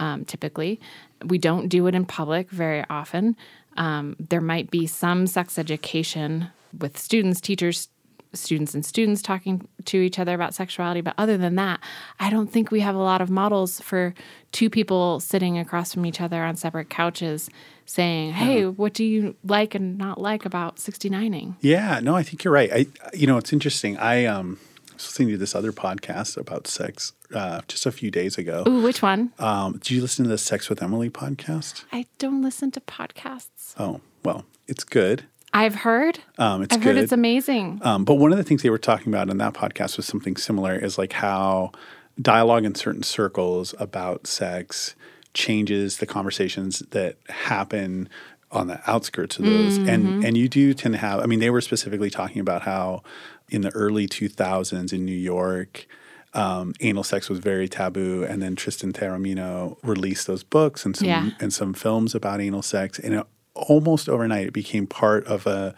[SPEAKER 2] um, typically. We don't do it in public very often. Um, there might be some sex education with students, teachers, students, and students talking to each other about sexuality. But other than that, I don't think we have a lot of models for two people sitting across from each other on separate couches saying, Hey, what do you like and not like about 69ing?
[SPEAKER 3] Yeah, no, I think you're right. I, you know, it's interesting. I um, was listening to this other podcast about sex uh, just a few days ago.
[SPEAKER 2] Ooh, which one?
[SPEAKER 3] Um, did you listen to the Sex with Emily podcast?
[SPEAKER 2] I don't listen to podcasts.
[SPEAKER 3] Oh, well, it's good.
[SPEAKER 2] I've heard.
[SPEAKER 3] Um, it's
[SPEAKER 2] I've
[SPEAKER 3] good.
[SPEAKER 2] heard it's amazing.
[SPEAKER 3] Um, but one of the things they were talking about in that podcast was something similar is like how dialogue in certain circles about sex changes the conversations that happen on the outskirts of those. And and you do tend to have I mean they were specifically talking about how in the early 2000s in New York um, anal sex was very taboo, and then Tristan Taormino released those books and some
[SPEAKER 2] Yeah.
[SPEAKER 3] and some films about anal sex, and it, almost overnight it became part of a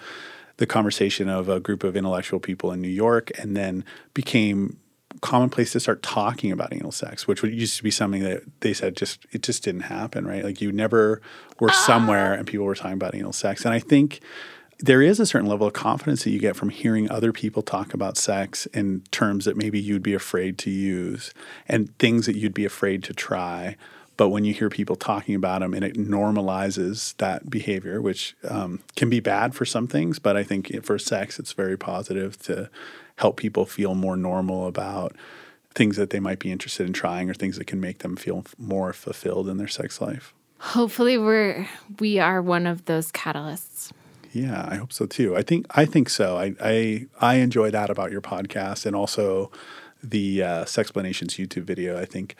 [SPEAKER 3] the conversation of a group of intellectual people in New York, and then became commonplace to start talking about anal sex, which would used to be something that they said just it just didn't happen, right? Like you never were ah. somewhere and people were talking about anal sex, and I think there is a certain level of confidence that you get from hearing other people talk about sex in terms that maybe you'd be afraid to use and things that you'd be afraid to try. But when you hear people talking about them and it normalizes that behavior, which um, can be bad for some things, but I think for sex, it's very positive to help people feel more normal about things that they might be interested in trying or things that can make them feel more fulfilled in their sex life.
[SPEAKER 2] Hopefully, we're we are one of those catalysts.
[SPEAKER 3] Yeah, I hope so too. I think I think so. I I, I enjoy that about your podcast and also the uh, Sexplanations YouTube video. I think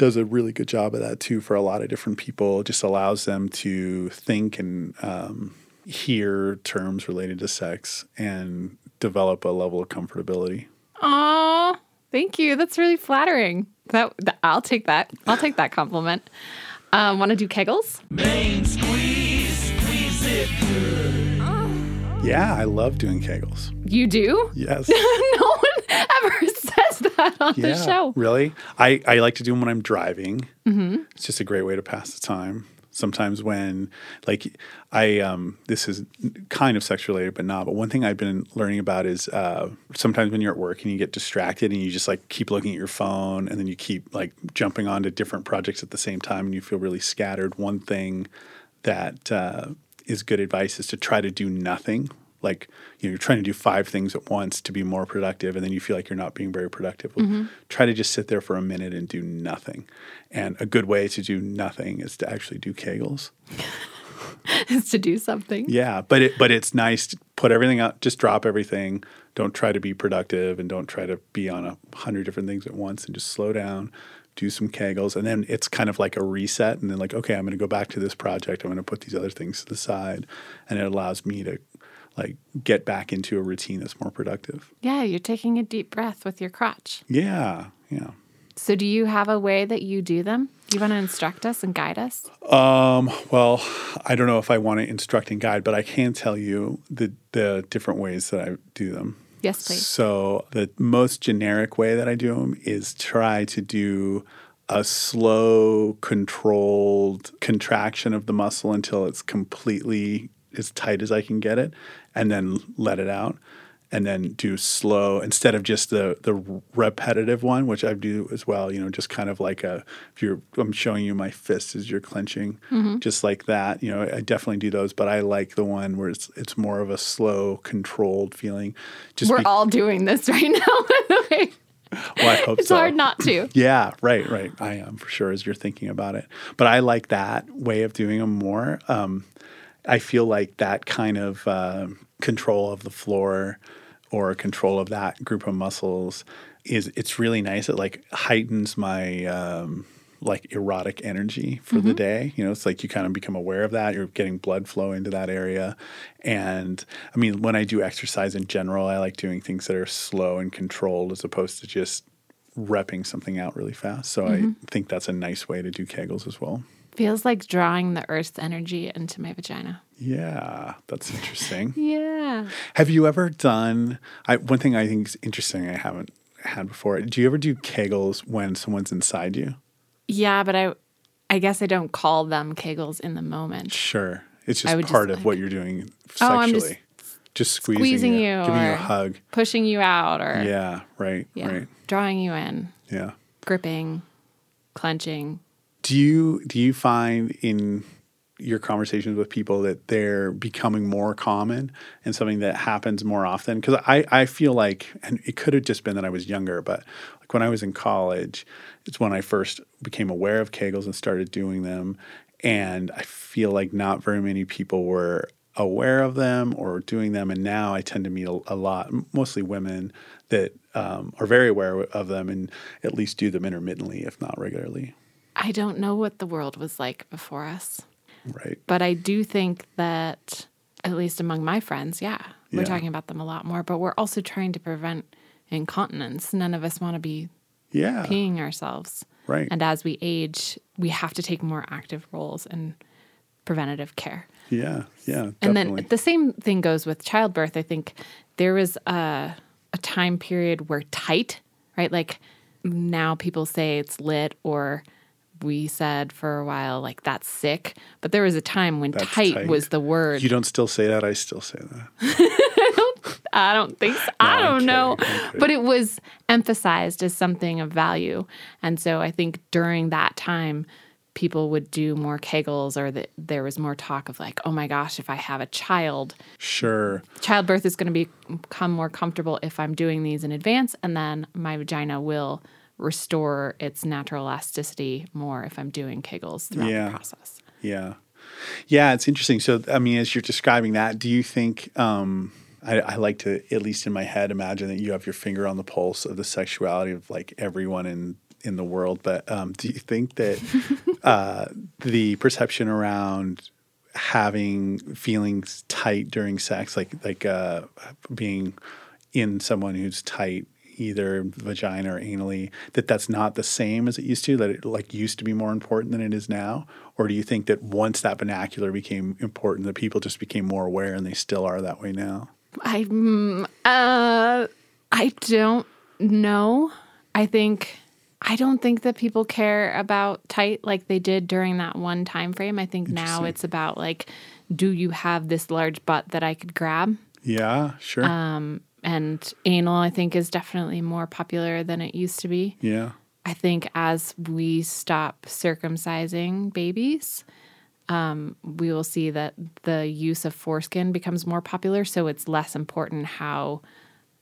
[SPEAKER 3] does a really good job of that too for a lot of different people. It just allows them to think and um, hear terms related to sex and develop a level of comfortability.
[SPEAKER 2] Aw, Thank you. That's really flattering. That, that I'll take that. I'll take that compliment. Um, Want to do kegels?
[SPEAKER 1] Main squeeze, squeeze it good.
[SPEAKER 3] Yeah, I love doing kegels.
[SPEAKER 2] You do?
[SPEAKER 3] Yes.
[SPEAKER 2] no one ever says that on
[SPEAKER 3] yeah.
[SPEAKER 2] the show.
[SPEAKER 3] Really? I, I like to do them when I'm driving. Mm-hmm. It's just a great way to pass the time. Sometimes when, like, I, um, this is kind of sex related, but not. But one thing I've been learning about is uh, sometimes when you're at work and you get distracted and you just like keep looking at your phone and then you keep like jumping onto different projects at the same time and you feel really scattered. One thing that uh, is good advice is to try to do nothing like you know you're trying to do five things at once to be more productive and then you feel like you're not being very productive well, mm-hmm. try to just sit there for a minute and do nothing. And a good way to do nothing is to actually do kegels.
[SPEAKER 2] Is to do something.
[SPEAKER 3] yeah but it but it's nice to put everything out just drop everything. Don't try to be productive and don't try to be on a hundred different things at once and just slow down do some kegels. And then it's kind of like a reset and then like okay i'm going to go back to this project. I'm going to put these other things to the side. And it allows me to like get back into a routine that's more productive
[SPEAKER 2] Yeah, you're taking a deep breath with your crotch.
[SPEAKER 3] yeah yeah
[SPEAKER 2] So, do you have a way that you do them? Do you want to instruct us and guide us?
[SPEAKER 3] Um, well, I don't know if I want to instruct and guide, but I can tell you the the different ways that I do them.
[SPEAKER 2] Yes, please.
[SPEAKER 3] So the most generic way that I do them is try to do a slow, controlled contraction of the muscle until it's completely as tight as I can get it, and then let it out. And then do slow instead of just the the repetitive one, which I do as well. You know, just kind of like a if you're I'm showing you my fist as you're clenching, just like that. You know, I definitely do those, but I like the one where it's it's more of a slow, controlled feeling. Just
[SPEAKER 2] We're
[SPEAKER 3] be-
[SPEAKER 2] all doing this right now, by the way.
[SPEAKER 3] well, I hope
[SPEAKER 2] It's
[SPEAKER 3] so.
[SPEAKER 2] hard not to.
[SPEAKER 3] Yeah, right, right. I am for sure as you're thinking about it. But I like that way of doing them more. Um, I feel like that kind of uh, control of the floor or control of that group of muscles is it's really nice. It like heightens my um, like erotic energy for the day. You know, it's like you kind of become aware of that. You're getting blood flow into that area. And I mean, when I do exercise in general, I like doing things that are slow and controlled as opposed to just repping something out really fast. So I think that's a nice way to do Kegels as well.
[SPEAKER 2] Feels like drawing the earth's energy into my vagina.
[SPEAKER 3] Yeah, that's interesting.
[SPEAKER 2] Yeah.
[SPEAKER 3] Have you ever done? I, one thing I think is interesting I haven't had before. Do you ever do Kegels when someone's inside you?
[SPEAKER 2] Yeah, but I I guess I don't call them kegels in the moment.
[SPEAKER 3] Sure, it's just
[SPEAKER 2] would just
[SPEAKER 3] part of
[SPEAKER 2] like-
[SPEAKER 3] what you're doing
[SPEAKER 2] Oh,
[SPEAKER 3] sexually.
[SPEAKER 2] I'm just
[SPEAKER 3] just squeezing,
[SPEAKER 2] Squeezing
[SPEAKER 3] you,
[SPEAKER 2] you,
[SPEAKER 3] giving you a hug.
[SPEAKER 2] Pushing you out or
[SPEAKER 3] Yeah, right,
[SPEAKER 2] yeah,
[SPEAKER 3] right.
[SPEAKER 2] drawing you in,
[SPEAKER 3] Yeah.
[SPEAKER 2] gripping, clenching.
[SPEAKER 3] Do you do you find in your conversations with people that they're becoming more common and something that happens more often? Because I, I feel like, and it could have just been that I was younger, but like when I was in college, it's when I first became aware of Kegels and started doing them. And I feel like not very many people were aware of them or doing them. And now I tend to meet a, a lot, mostly women, that um, are very aware of them and at least do them intermittently, if not regularly.
[SPEAKER 2] I don't know what the world was like before us,
[SPEAKER 3] Right.
[SPEAKER 2] but I do think that at least among my friends, yeah, we're
[SPEAKER 3] Yeah.
[SPEAKER 2] talking about them a lot more, but we're also trying to prevent incontinence. None of us want to be
[SPEAKER 3] Yeah.
[SPEAKER 2] peeing ourselves.
[SPEAKER 3] Right.
[SPEAKER 2] And as we age, we have to take more active roles in preventative care.
[SPEAKER 3] Yeah. Yeah.
[SPEAKER 2] And then the same thing goes with childbirth. I think there was a, a time period where tight, right? Like now people say it's lit, or we said for a while, like that's sick. But there was a time when tight,
[SPEAKER 3] tight.
[SPEAKER 2] was the word.
[SPEAKER 3] you don't still say that. I still say that.
[SPEAKER 2] I don't think so. I
[SPEAKER 3] I'm
[SPEAKER 2] don't know. But it was emphasized as something of value. And so I think during that time, people would do more kegels or that there was more talk of like, oh my gosh, if I have a child,
[SPEAKER 3] Sure.
[SPEAKER 2] childbirth is going to be, become more comfortable if I'm doing these in advance. And then my vagina will restore its natural elasticity more if I'm doing kegels throughout
[SPEAKER 3] Yeah.
[SPEAKER 2] the process.
[SPEAKER 3] Yeah. Yeah. It's interesting. So, I mean, as you're describing that, do you think, um, I, I like to, at least in my head, imagine that you have your finger on the pulse of the sexuality of like everyone in, in the world. But um, do you think that uh, the perception around having feelings tight during sex, like like uh, being in someone who's tight, either vagina or anally that that's not the same as it used to that it like used to be more important than it is now or do you think that once that vernacular became important that people just became more aware and they still are that way now
[SPEAKER 2] I mm, uh, I don't know. I think I don't think that people care about tight like they did during that one time frame. I think now it's about like, do you have this large butt that I could grab?
[SPEAKER 3] yeah sure
[SPEAKER 2] And anal, I think, is definitely more popular than it used to be.
[SPEAKER 3] yeah
[SPEAKER 2] I think as we stop circumcising babies, um, we will see that the use of foreskin becomes more popular. So it's less important how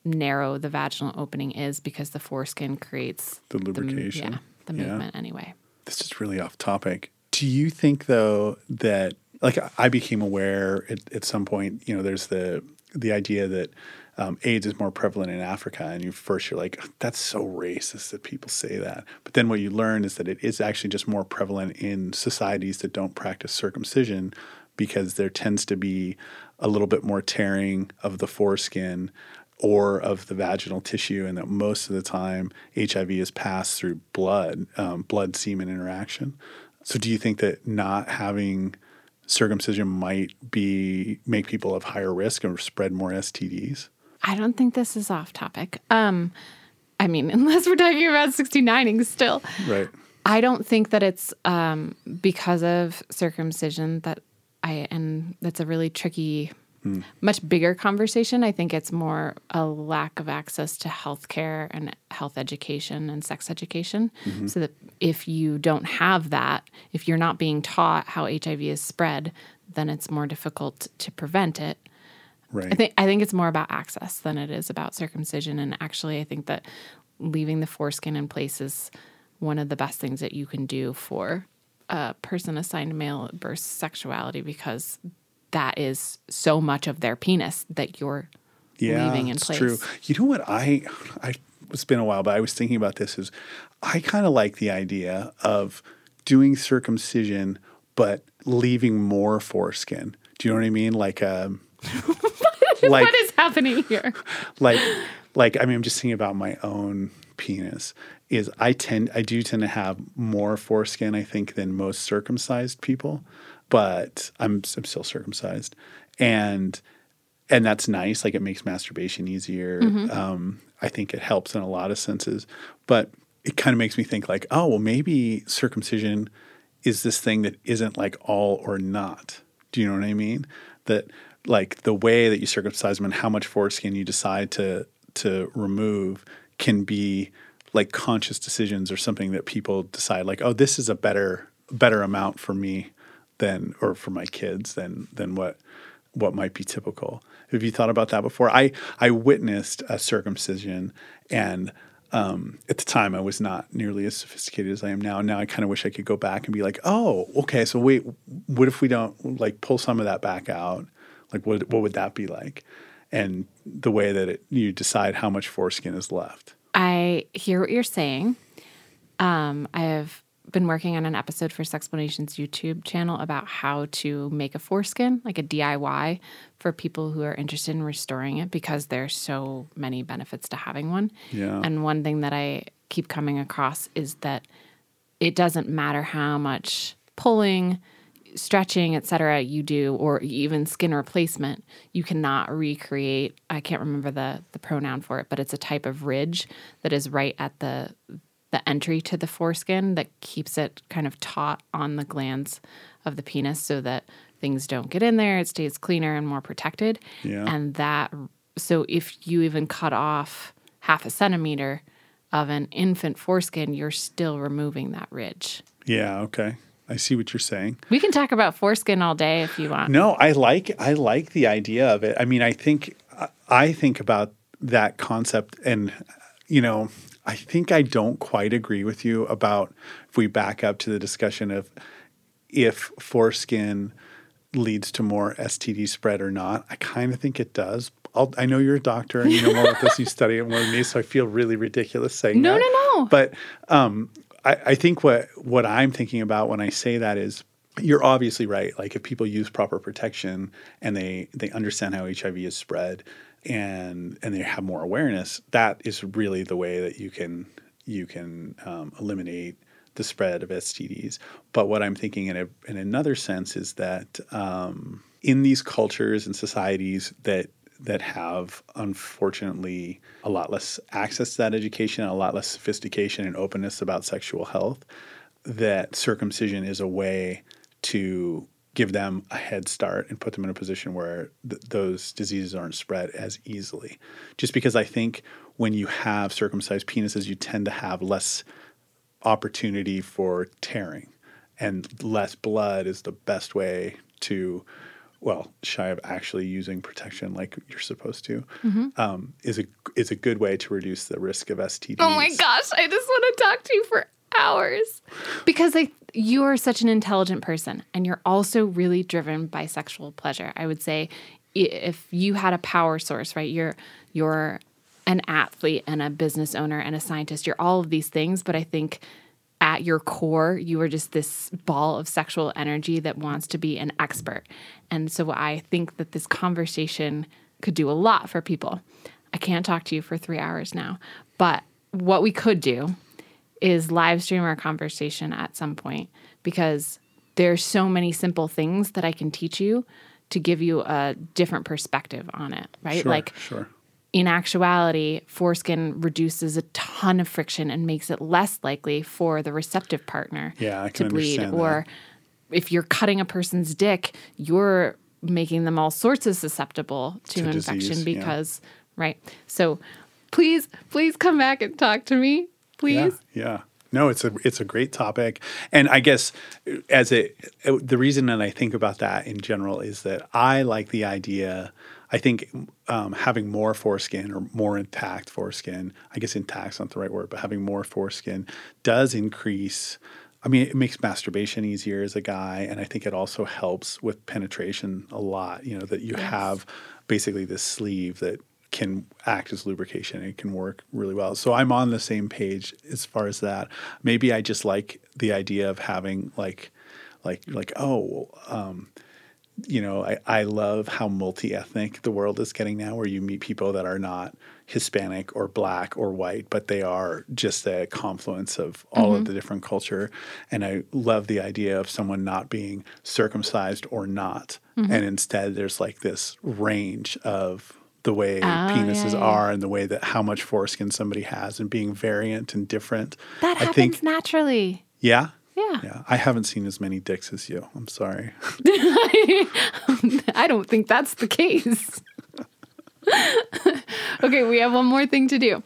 [SPEAKER 2] narrow the vaginal opening is because the foreskin creates
[SPEAKER 3] The lubrication.
[SPEAKER 2] yeah, the
[SPEAKER 3] Yeah.
[SPEAKER 2] movement anyway.
[SPEAKER 3] this is really off topic. Do you think though that like I became aware at, at some point, you know, there's the the idea that um, AIDS is more prevalent in Africa, and you first you're like, that's so racist that people say that. But then what you learn is that it is actually just more prevalent in societies that don't practice circumcision, because there tends to be a little bit more tearing of the foreskin or of the vaginal tissue, and that most of the time HIV is passed through blood, um, blood semen interaction. So, do you think that not having circumcision might be make people of higher risk or spread more STDs?
[SPEAKER 2] I don't think this is off topic. Um, I mean, unless we're talking about 69ing still.
[SPEAKER 3] Right.
[SPEAKER 2] I don't think that it's um, because of circumcision that I, and that's a really tricky, much bigger conversation. I think it's more a lack of access to healthcare and health education and sex education. So that if you don't have that, if you're not being taught how HIV is spread, then it's more difficult to prevent it.
[SPEAKER 3] Right.
[SPEAKER 2] I think I think it's more about access than it is about circumcision. And actually, I think that leaving the foreskin in place is one of the best things that you can do for a person assigned male at birth sexuality because that is so much of their penis that you're leaving in
[SPEAKER 3] it's
[SPEAKER 2] place.
[SPEAKER 3] True. You know what I I it's been a while, but I was thinking about this is I kind of like the idea of doing circumcision but leaving more foreskin. Do you know what I mean? Like um like
[SPEAKER 2] what is happening here?
[SPEAKER 3] like like I mean I'm just thinking about my own penis is I tend I do tend to have more foreskin I think than most circumcised people but I'm I'm still circumcised. And and that's nice like it makes masturbation easier. Um, I think it helps in a lot of senses but it kind of makes me think like oh well maybe circumcision is this thing that isn't like all or not. Do you know what I mean? That like the way that you circumcise them and how much foreskin you decide to to remove can be like conscious decisions or something that people decide like oh this is a better better amount for me than or for my kids than than what what might be typical. Have you thought about that before? I i witnessed a circumcision and um, at the time i was not nearly as sophisticated as i am now. Now i kind of wish i could go back and be like oh okay so wait what if we don't like pull some of that back out like what what would that be like and the way that it, you decide how much foreskin is left
[SPEAKER 2] I hear what you're saying. Um, I have been working on an episode for Sexplanations YouTube channel about how to make a foreskin, like a DIY, for people who are interested in restoring it because there's so many benefits to having one.
[SPEAKER 3] Yeah.
[SPEAKER 2] And one thing that I keep coming across is that it doesn't matter how much pulling, stretching, etc. you do, or even skin replacement, you cannot recreate. I can't remember the the pronoun for it, but it's a type of ridge that is right at the the entry to the foreskin that keeps it kind of taut on the glands of the penis, so that things don't get in there. It stays cleaner and more protected.
[SPEAKER 3] Yeah.
[SPEAKER 2] And that so if you even cut off half a centimeter of an infant foreskin, you're still removing that ridge.
[SPEAKER 3] yeah okay i see what you're saying
[SPEAKER 2] We can talk about foreskin all day if you want.
[SPEAKER 3] No, I like I like the idea of it. I mean, I think I think about that concept, and you know, I think I don't quite agree with you about if we back up to the discussion of if foreskin leads to more STD spread or not. I kind of think it does. I'll, I know you're a doctor and you know more about this. You study it more than me, so I feel really ridiculous saying
[SPEAKER 2] No,
[SPEAKER 3] that.
[SPEAKER 2] no, no.
[SPEAKER 3] But um, I, I think what what I'm thinking about when I say that is you're obviously right. Like if people use proper protection and they they understand how HIV is spread, and and they have more awareness, that is really the way that you can you can um, eliminate the spread of STDs. But what I'm thinking in a, in another sense is that um, in these cultures and societies that that have unfortunately a lot less access to that education, a lot less sophistication and openness about sexual health, that circumcision is a way to give them a head start and put them in a position where th- those diseases aren't spread as easily. Just because I think when you have circumcised penises, you tend to have less opportunity for tearing, and less blood is the best way to. Well, shy of actually using protection like you're supposed to, um, is a is a good way to reduce the risk of STDs.
[SPEAKER 2] Oh my gosh, I just want to talk to you for hours. Because I you are such an intelligent person and you're also really driven by sexual pleasure. I would say if you had a power source, right? You're you're an athlete and a business owner and a scientist. You're all of these things, but I think at your core, you are just this ball of sexual energy that wants to be an expert. And so I think that this conversation could do a lot for people. I can't talk to you for three hours now, but what we could do is live stream our conversation at some point because there's so many simple things that I can teach you to give you a different perspective on it, right?
[SPEAKER 3] Sure,
[SPEAKER 2] like
[SPEAKER 3] sure.
[SPEAKER 2] In actuality, foreskin reduces a ton of friction and makes it less likely for the receptive partner
[SPEAKER 3] Yeah,
[SPEAKER 2] to bleed. Or if you're cutting a person's dick, you're making them all sorts of susceptible to,
[SPEAKER 3] To
[SPEAKER 2] infection
[SPEAKER 3] disease, yeah.
[SPEAKER 2] because, right? So please, please come back and talk to me, please.
[SPEAKER 3] Yeah, yeah. No, it's a it's a great topic, and I guess as it the reason that I think about that in general is that I like the idea. I think um, having more foreskin or more intact foreskin, I guess intact's not the right word, but having more foreskin does increase. I mean, it makes masturbation easier as a guy, and I think it also helps with penetration a lot. You know that you have basically this sleeve that can act as lubrication. It can work really well. So I'm on the same page as far as that. Maybe I just like the idea of having like, like, like oh, um, you know, I, I love how multi ethnic the world is getting now, where you meet people that are not Hispanic or black or white, but they are just a confluence of all of mm-hmm. the different culture. And I love the idea of someone not being circumcised or not. Mm-hmm. And instead, there's like this range of the way oh, penises
[SPEAKER 2] yeah, yeah.
[SPEAKER 3] are and the way that how much foreskin somebody has and being variant and different.
[SPEAKER 2] That
[SPEAKER 3] I
[SPEAKER 2] happens
[SPEAKER 3] think,
[SPEAKER 2] naturally.
[SPEAKER 3] yeah.
[SPEAKER 2] Yeah.
[SPEAKER 3] Yeah. I haven't seen as many dicks as you. I'm sorry.
[SPEAKER 2] I don't think that's the case. okay, we have one more thing to do.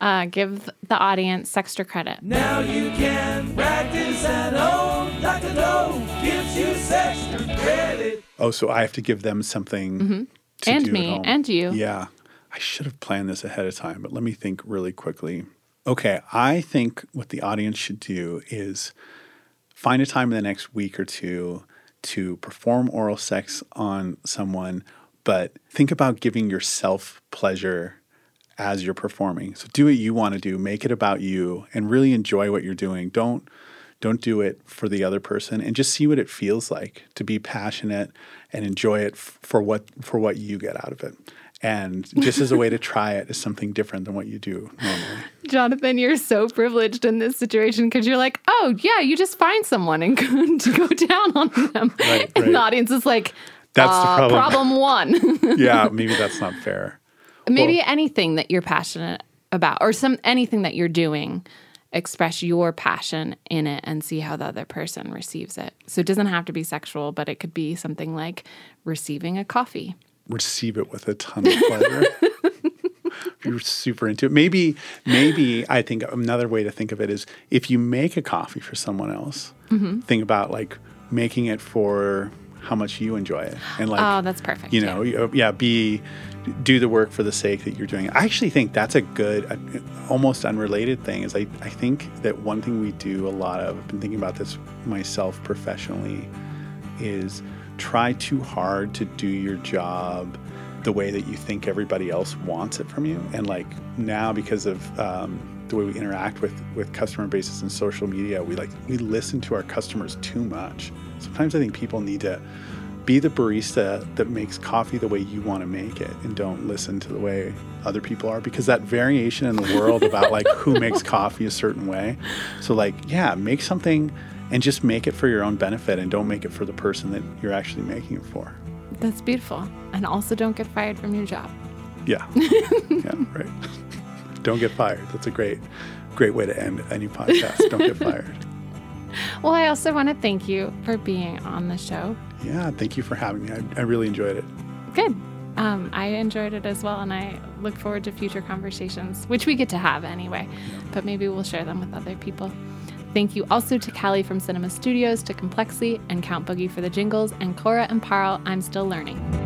[SPEAKER 2] Uh, give the audience extra credit.
[SPEAKER 1] Now you can practice at home. Dr. Doe gives you extra credit.
[SPEAKER 3] Oh, so I have to give them something
[SPEAKER 2] Mm-hmm. And
[SPEAKER 3] do at
[SPEAKER 2] me,
[SPEAKER 3] home.
[SPEAKER 2] and you.
[SPEAKER 3] Yeah. I should have planned this ahead of time, but let me think really quickly. Okay, I think what the audience should do is find a time in the next week or two to perform oral sex on someone, but think about giving yourself pleasure as you're performing. So do what you want to do, make it about you and really enjoy what you're doing. Don't don't do it for the other person and just see what it feels like to be passionate and enjoy it f- for what for what you get out of it. And just as a way to try it is something different than what you do normally.
[SPEAKER 2] Jonathan, you're so privileged in this situation because you're like, oh, yeah, you just find someone and go, to go down on them.
[SPEAKER 3] Right,
[SPEAKER 2] and
[SPEAKER 3] right.
[SPEAKER 2] the audience is like,
[SPEAKER 3] That's the
[SPEAKER 2] uh,
[SPEAKER 3] problem.
[SPEAKER 2] problem one.
[SPEAKER 3] yeah, maybe that's not fair.
[SPEAKER 2] Maybe
[SPEAKER 3] Well-
[SPEAKER 2] anything that you're passionate about or some anything that you're doing, express your passion in it and see how the other person receives it. So it doesn't have to be sexual, but it could be something like receiving a coffee.
[SPEAKER 3] Receive it with a ton of pleasure. you're super into it. Maybe, maybe I think another way to think of it is if you make a coffee for someone else,
[SPEAKER 2] Mm-hmm.
[SPEAKER 3] think about like making it for how much you enjoy it and like
[SPEAKER 2] Oh, that's perfect.
[SPEAKER 3] you know you- yeah be do the work for the sake that you're doing i actually think that's a good uh, almost unrelated thing is I, I think that one thing we do a lot of i've been thinking about this myself professionally is try too hard to do your job the way that you think everybody else wants it from you and like now because of um, the way we interact with with customer bases and social media we like we listen to our customers too much sometimes i think people need to be the barista that makes coffee the way you want to make it and don't listen to the way other people are because that variation in the world about like who makes coffee a certain way. So like, yeah, make something and just make it for your own benefit and don't make it for the person that you're actually making it for.
[SPEAKER 2] That's beautiful. And also don't get fired from your job.
[SPEAKER 3] Yeah. yeah, right. Don't get fired. That's a great great way to end any podcast. Don't get fired.
[SPEAKER 2] Well, I also want to thank you for being on the show.
[SPEAKER 3] Yeah, thank you for having me. I, I really enjoyed it.
[SPEAKER 2] Good. Um, I enjoyed it as well, and I look forward to future conversations, which we get to have anyway, but maybe we'll share them with other people. Thank you also to Callie from Cinema Studios, to Complexly, and Count Boogie for the jingles, and Cora and Parl, I'm Still Learning.